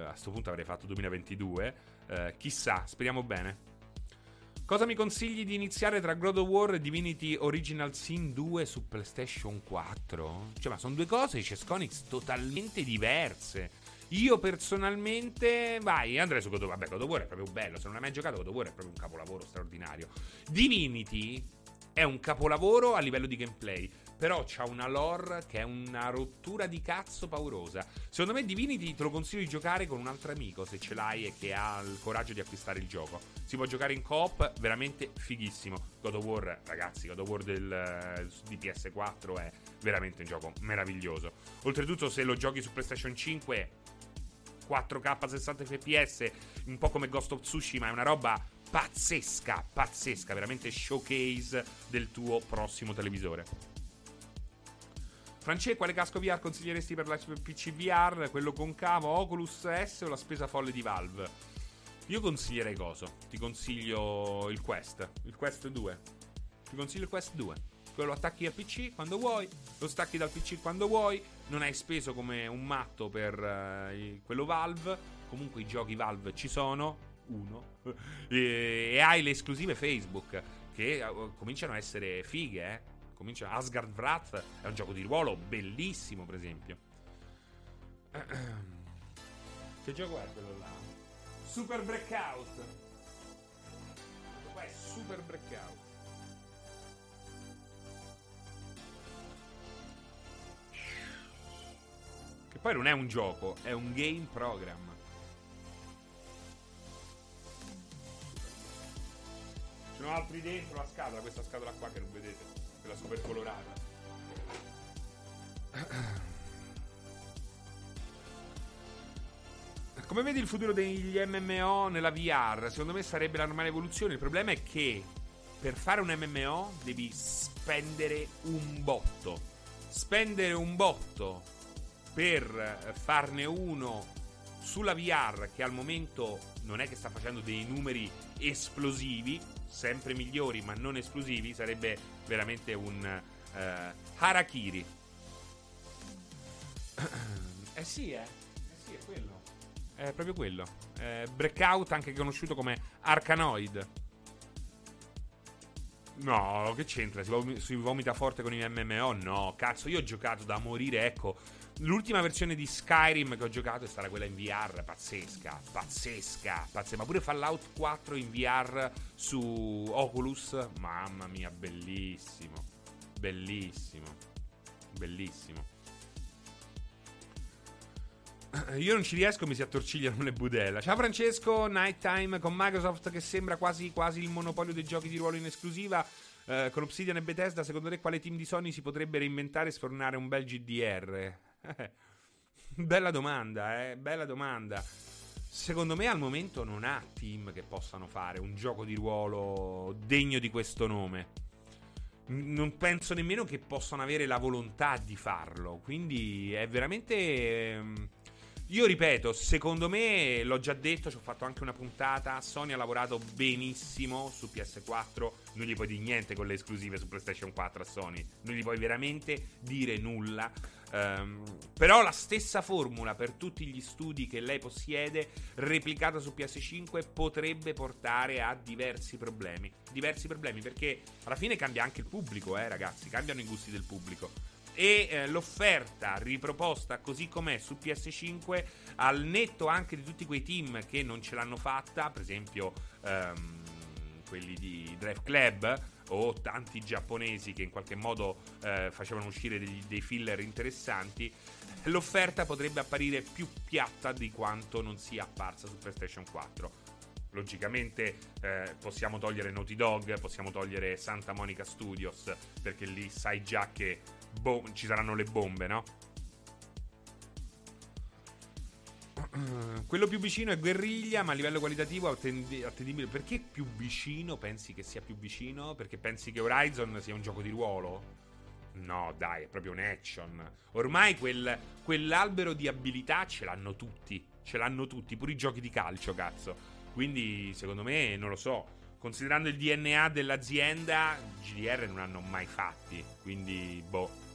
a questo punto avrei fatto 2022, uh, eh, chissà, speriamo bene. Cosa mi consigli di iniziare tra God of War e Divinity Original Sin 2 su PlayStation 4? Cioè, ma sono due cose, c'è Sconix totalmente diverse. Io personalmente, vai, andrei su God of War. Vabbè, God of War è proprio bello. Se non hai mai giocato, God of War è proprio un capolavoro straordinario. Divinity è un capolavoro a livello di gameplay. Però c'ha una lore che è una rottura di cazzo paurosa. Secondo me Divinity te lo consiglio di giocare con un altro amico se ce l'hai e che ha il coraggio di acquistare il gioco. Si può giocare in coop, veramente fighissimo. God of War, ragazzi, God of War del, di PS4 è veramente un gioco meraviglioso. Oltretutto se lo giochi su PlayStation 5 4K 60 fps, un po' come Ghost of Tsushima, è una roba pazzesca, pazzesca, veramente showcase del tuo prossimo televisore. Francesco, quale casco VR consiglieresti per la PC VR? Quello con cavo, Oculus S o la spesa folle di Valve? Io consiglierei coso? Ti consiglio il Quest, il Quest 2. Ti consiglio il Quest 2 lo attacchi al PC quando vuoi, lo stacchi dal PC quando vuoi, non hai speso come un matto per uh, quello Valve, comunque i giochi Valve ci sono, uno, e, e, hai le esclusive Facebook che uh, cominciano a essere fighe, eh. Comincia Asgard Wrath è un gioco di ruolo bellissimo, per esempio. Che gioco è quello là? Super Breakout. Questo è Super Breakout. Che poi non è un gioco, è un game program. Ce ne sono altri dentro la scatola, questa scatola qua che non vedete, quella super colorata. Come vedi il futuro degli MMO nella VR? Secondo me sarebbe la normale evoluzione. Il problema è che per fare un MMO devi spendere un botto. Spendere un botto per farne uno sulla VR che al momento non è che sta facendo dei numeri esplosivi, sempre migliori ma non esplosivi, sarebbe veramente un uh, harakiri. eh sì, eh. Eh sì, è quello. È proprio quello. Eh, breakout, anche conosciuto come Arkanoid. No, che c'entra? Si, vom- si vomita forte con i MMO? No, cazzo, io ho giocato da morire, ecco L'ultima versione di Skyrim che ho giocato è stata quella in VR, pazzesca, pazzesca, pazzesca. Ma pure Fallout 4 in VR su Oculus, mamma mia, bellissimo, bellissimo, bellissimo. Io non ci riesco, mi si attorcigliano le budella. Ciao Francesco, Nighttime con Microsoft che sembra quasi, quasi il monopolio dei giochi di ruolo in esclusiva. Uh, con Obsidian e Bethesda, secondo te quale team di Sony si potrebbe reinventare e sfornare un bel GDR? bella domanda, eh? Bella domanda. Secondo me al momento non ha team che possano fare un gioco di ruolo degno di questo nome. Non penso nemmeno che possano avere la volontà di farlo. Quindi è veramente. Io ripeto, secondo me, l'ho già detto, ci ho fatto anche una puntata. Sony ha lavorato benissimo su PS4. Non gli puoi dire niente con le esclusive su PlayStation 4 a Sony. Non gli puoi veramente dire nulla. Um, però la stessa formula per tutti gli studi che lei possiede, replicata su PS5, potrebbe portare a diversi problemi. Diversi problemi perché alla fine cambia anche il pubblico, eh, ragazzi, cambiano i gusti del pubblico. E eh, l'offerta riproposta così com'è su PS5, al netto anche di tutti quei team che non ce l'hanno fatta, per esempio um, quelli di Drive Club o tanti giapponesi che in qualche modo eh, facevano uscire degli, dei filler interessanti, l'offerta potrebbe apparire più piatta di quanto non sia apparsa su PlayStation 4. Logicamente eh, possiamo togliere Naughty Dog, possiamo togliere Santa Monica Studios, perché lì sai già che bo- ci saranno le bombe, no? Quello più vicino è guerriglia, ma a livello qualitativo attendibile. Perché più vicino pensi che sia più vicino? Perché pensi che Horizon sia un gioco di ruolo? No, dai, è proprio un action. Ormai quel, quell'albero di abilità ce l'hanno tutti. Ce l'hanno tutti, pure i giochi di calcio, cazzo. Quindi, secondo me, non lo so. Considerando il DNA dell'azienda, GDR non hanno mai fatti. Quindi, boh.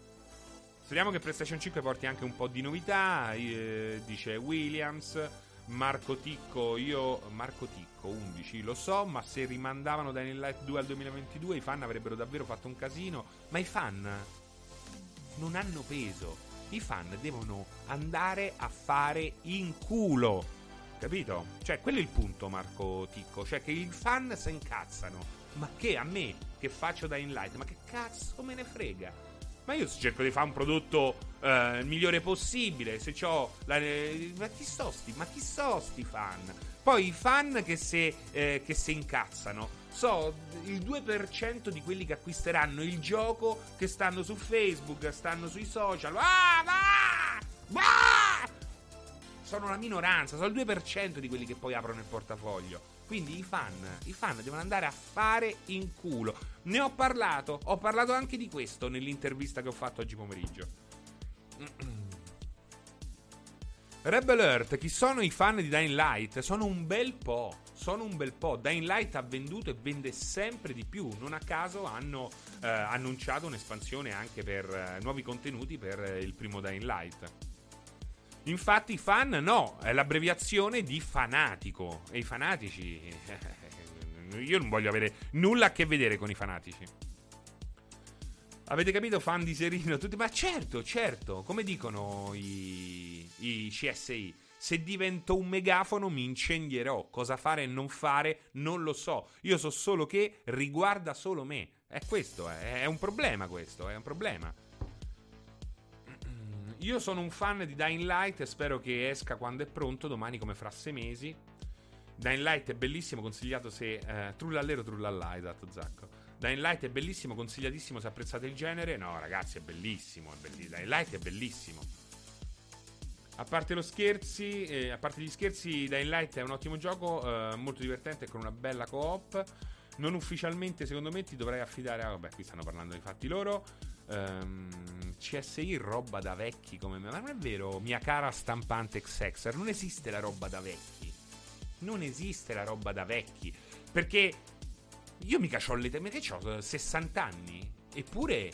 Speriamo che PlayStation 5 porti anche un po' di novità. Eh, dice Williams. Marco Ticco, io. Marco Ticco 11, lo so, ma se rimandavano Dying Light 2 al 2022 i fan avrebbero davvero fatto un casino. Ma i fan non hanno peso. I fan devono andare a fare in culo. Capito? Cioè, quello è il punto, Marco Ticco. Cioè, che i fan si incazzano. Ma che a me, che faccio Dying Light, ma che cazzo me ne frega? Ma io cerco di fare un prodotto eh, il migliore possibile. Se ho la, eh, ma chi so sti, ma chi so sti fan? Poi i fan che se, eh, che se incazzano. So il 2% di quelli che acquisteranno il gioco che stanno su Facebook, stanno sui social. Ah, va! Sono la minoranza, sono il 2% di quelli che poi aprono il portafoglio. Quindi i fan, i fan devono andare a fare in culo. Ne ho parlato, ho parlato anche di questo nell'intervista che ho fatto oggi pomeriggio. Rebel Alert, chi sono i fan di Dying Light? Sono un bel po', sono un bel po'. Dying Light ha venduto e vende sempre di più. Non a caso hanno eh, annunciato un'espansione anche per eh, nuovi contenuti per eh, il primo Dying Light. Infatti, fan no, è l'abbreviazione di fanatico. E i fanatici. Io non voglio avere nulla a che vedere con i fanatici. Avete capito, fan di Serino? Tutti, ma certo, certo. Come dicono i, i CSI? Se divento un megafono mi incendierò. Cosa fare e non fare non lo so. Io so solo che riguarda solo me. È questo, è, è un problema questo, è un problema. Io sono un fan di Dying Light e spero che esca quando è pronto, domani come fra sei mesi. Dying Light è bellissimo, consigliato se... Eh, trullallero trullallà, esatto Zacco. Dying Light è bellissimo, consigliatissimo se apprezzate il genere. No ragazzi, è bellissimo, è bellissimo. Dying Light è bellissimo. A parte, scherzi, eh, a parte gli scherzi, Dying Light è un ottimo gioco, eh, molto divertente con una bella co-op. Non ufficialmente, secondo me, ti dovrai affidare a... Vabbè, qui stanno parlando dei fatti loro. Um, ehm, CSI roba da vecchi come me. Ma non è vero, mia cara stampante XXer. Non esiste la roba da vecchi. Non esiste la roba da vecchi. Perché io mica ho l'età. Perché ho 60 anni. Eppure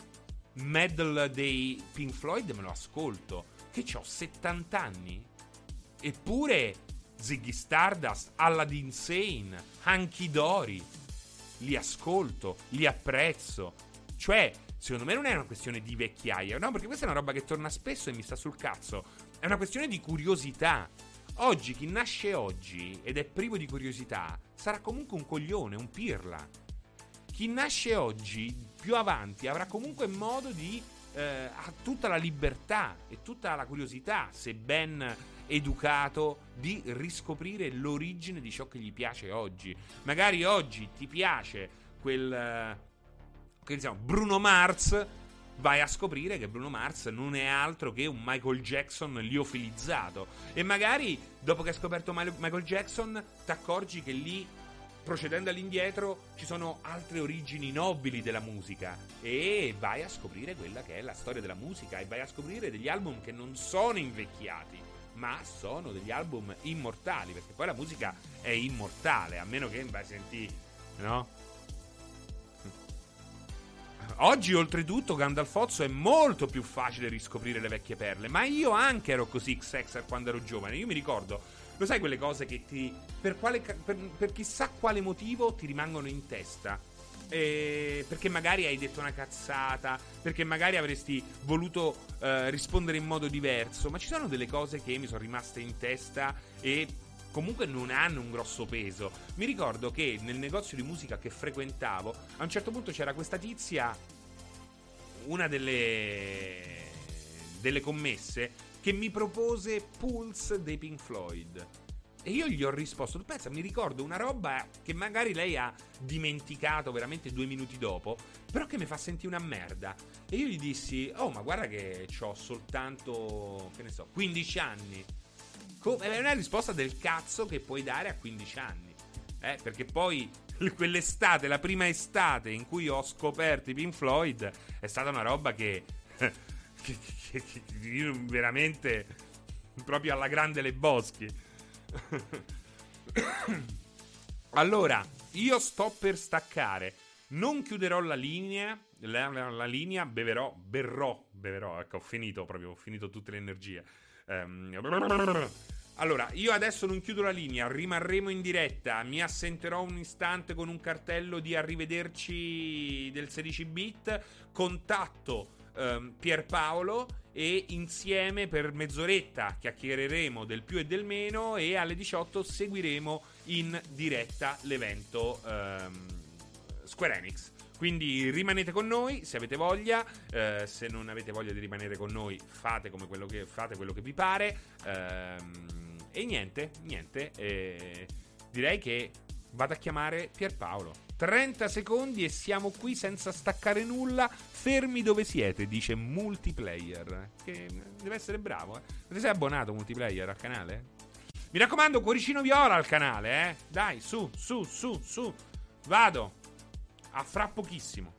Medal dei Pink Floyd me lo ascolto. Che ho 70 anni. Eppure Ziggy Stardust, Aladdin Sane, Hanky Dory. Li ascolto, li apprezzo. Cioè, Secondo me non è una questione di vecchiaia, no, perché questa è una roba che torna spesso e mi sta sul cazzo. È una questione di curiosità. Oggi, chi nasce oggi ed è privo di curiosità, sarà comunque un coglione, un pirla. Chi nasce oggi, più avanti, avrà comunque modo di... Eh, ha tutta la libertà e tutta la curiosità, se ben educato, di riscoprire l'origine di ciò che gli piace oggi. Magari oggi ti piace quel che diciamo, Bruno Mars, vai a scoprire che Bruno Mars non è altro che un Michael Jackson liofilizzato. E magari dopo che hai scoperto Michael Jackson, ti accorgi che lì, procedendo all'indietro, ci sono altre origini nobili della musica. E vai a scoprire quella che è la storia della musica. E vai a scoprire degli album che non sono invecchiati. Ma sono degli album immortali. Perché poi la musica è immortale. A meno che vai a sentire. No? Oggi, oltretutto, Gandalfozzo è molto più facile riscoprire le vecchie perle. Ma io anche ero così XXer quando ero giovane. Io mi ricordo, lo sai quelle cose che ti. Per, quale, per, per chissà quale motivo ti rimangono in testa. Eh, perché magari hai detto una cazzata, perché magari avresti voluto eh, rispondere in modo diverso, ma ci sono delle cose che mi sono rimaste in testa e comunque non hanno un grosso peso. Mi ricordo che nel negozio di musica che frequentavo, a un certo punto c'era questa tizia, una delle, delle commesse, che mi propose Pulse dei Pink Floyd. E io gli ho risposto, pensa, mi ricordo una roba che magari lei ha dimenticato veramente due minuti dopo, però che mi fa sentire una merda. E io gli dissi, oh ma guarda che ho soltanto, che ne so, 15 anni. Co- è una risposta del cazzo che puoi dare a 15 anni. Eh, perché poi quell'estate, la prima estate in cui ho scoperto i Pink Floyd, è stata una roba che, che, che, che veramente proprio alla grande Le Boschi. allora, io sto per staccare. Non chiuderò la linea. La, la, la linea, beverò, berrò, beverò. Ecco, ho finito proprio, ho finito tutte le energie. Um, allora, io adesso non chiudo la linea, rimarremo in diretta, mi assenterò un istante con un cartello di arrivederci del 16 bit, contatto um, Pierpaolo e insieme per mezz'oretta chiacchiereremo del più e del meno e alle 18 seguiremo in diretta l'evento um, Square Enix. Quindi rimanete con noi se avete voglia, eh, se non avete voglia di rimanere con noi fate, quello che, fate quello che vi pare. Ehm, e niente, niente. Eh, direi che vado a chiamare Pierpaolo. 30 secondi e siamo qui senza staccare nulla, fermi dove siete, dice multiplayer. Che deve essere bravo, eh. Ti sei abbonato multiplayer al canale? Mi raccomando, cuoricino viola al canale, eh. Dai, su, su, su, su. Vado. A fra pochissimo.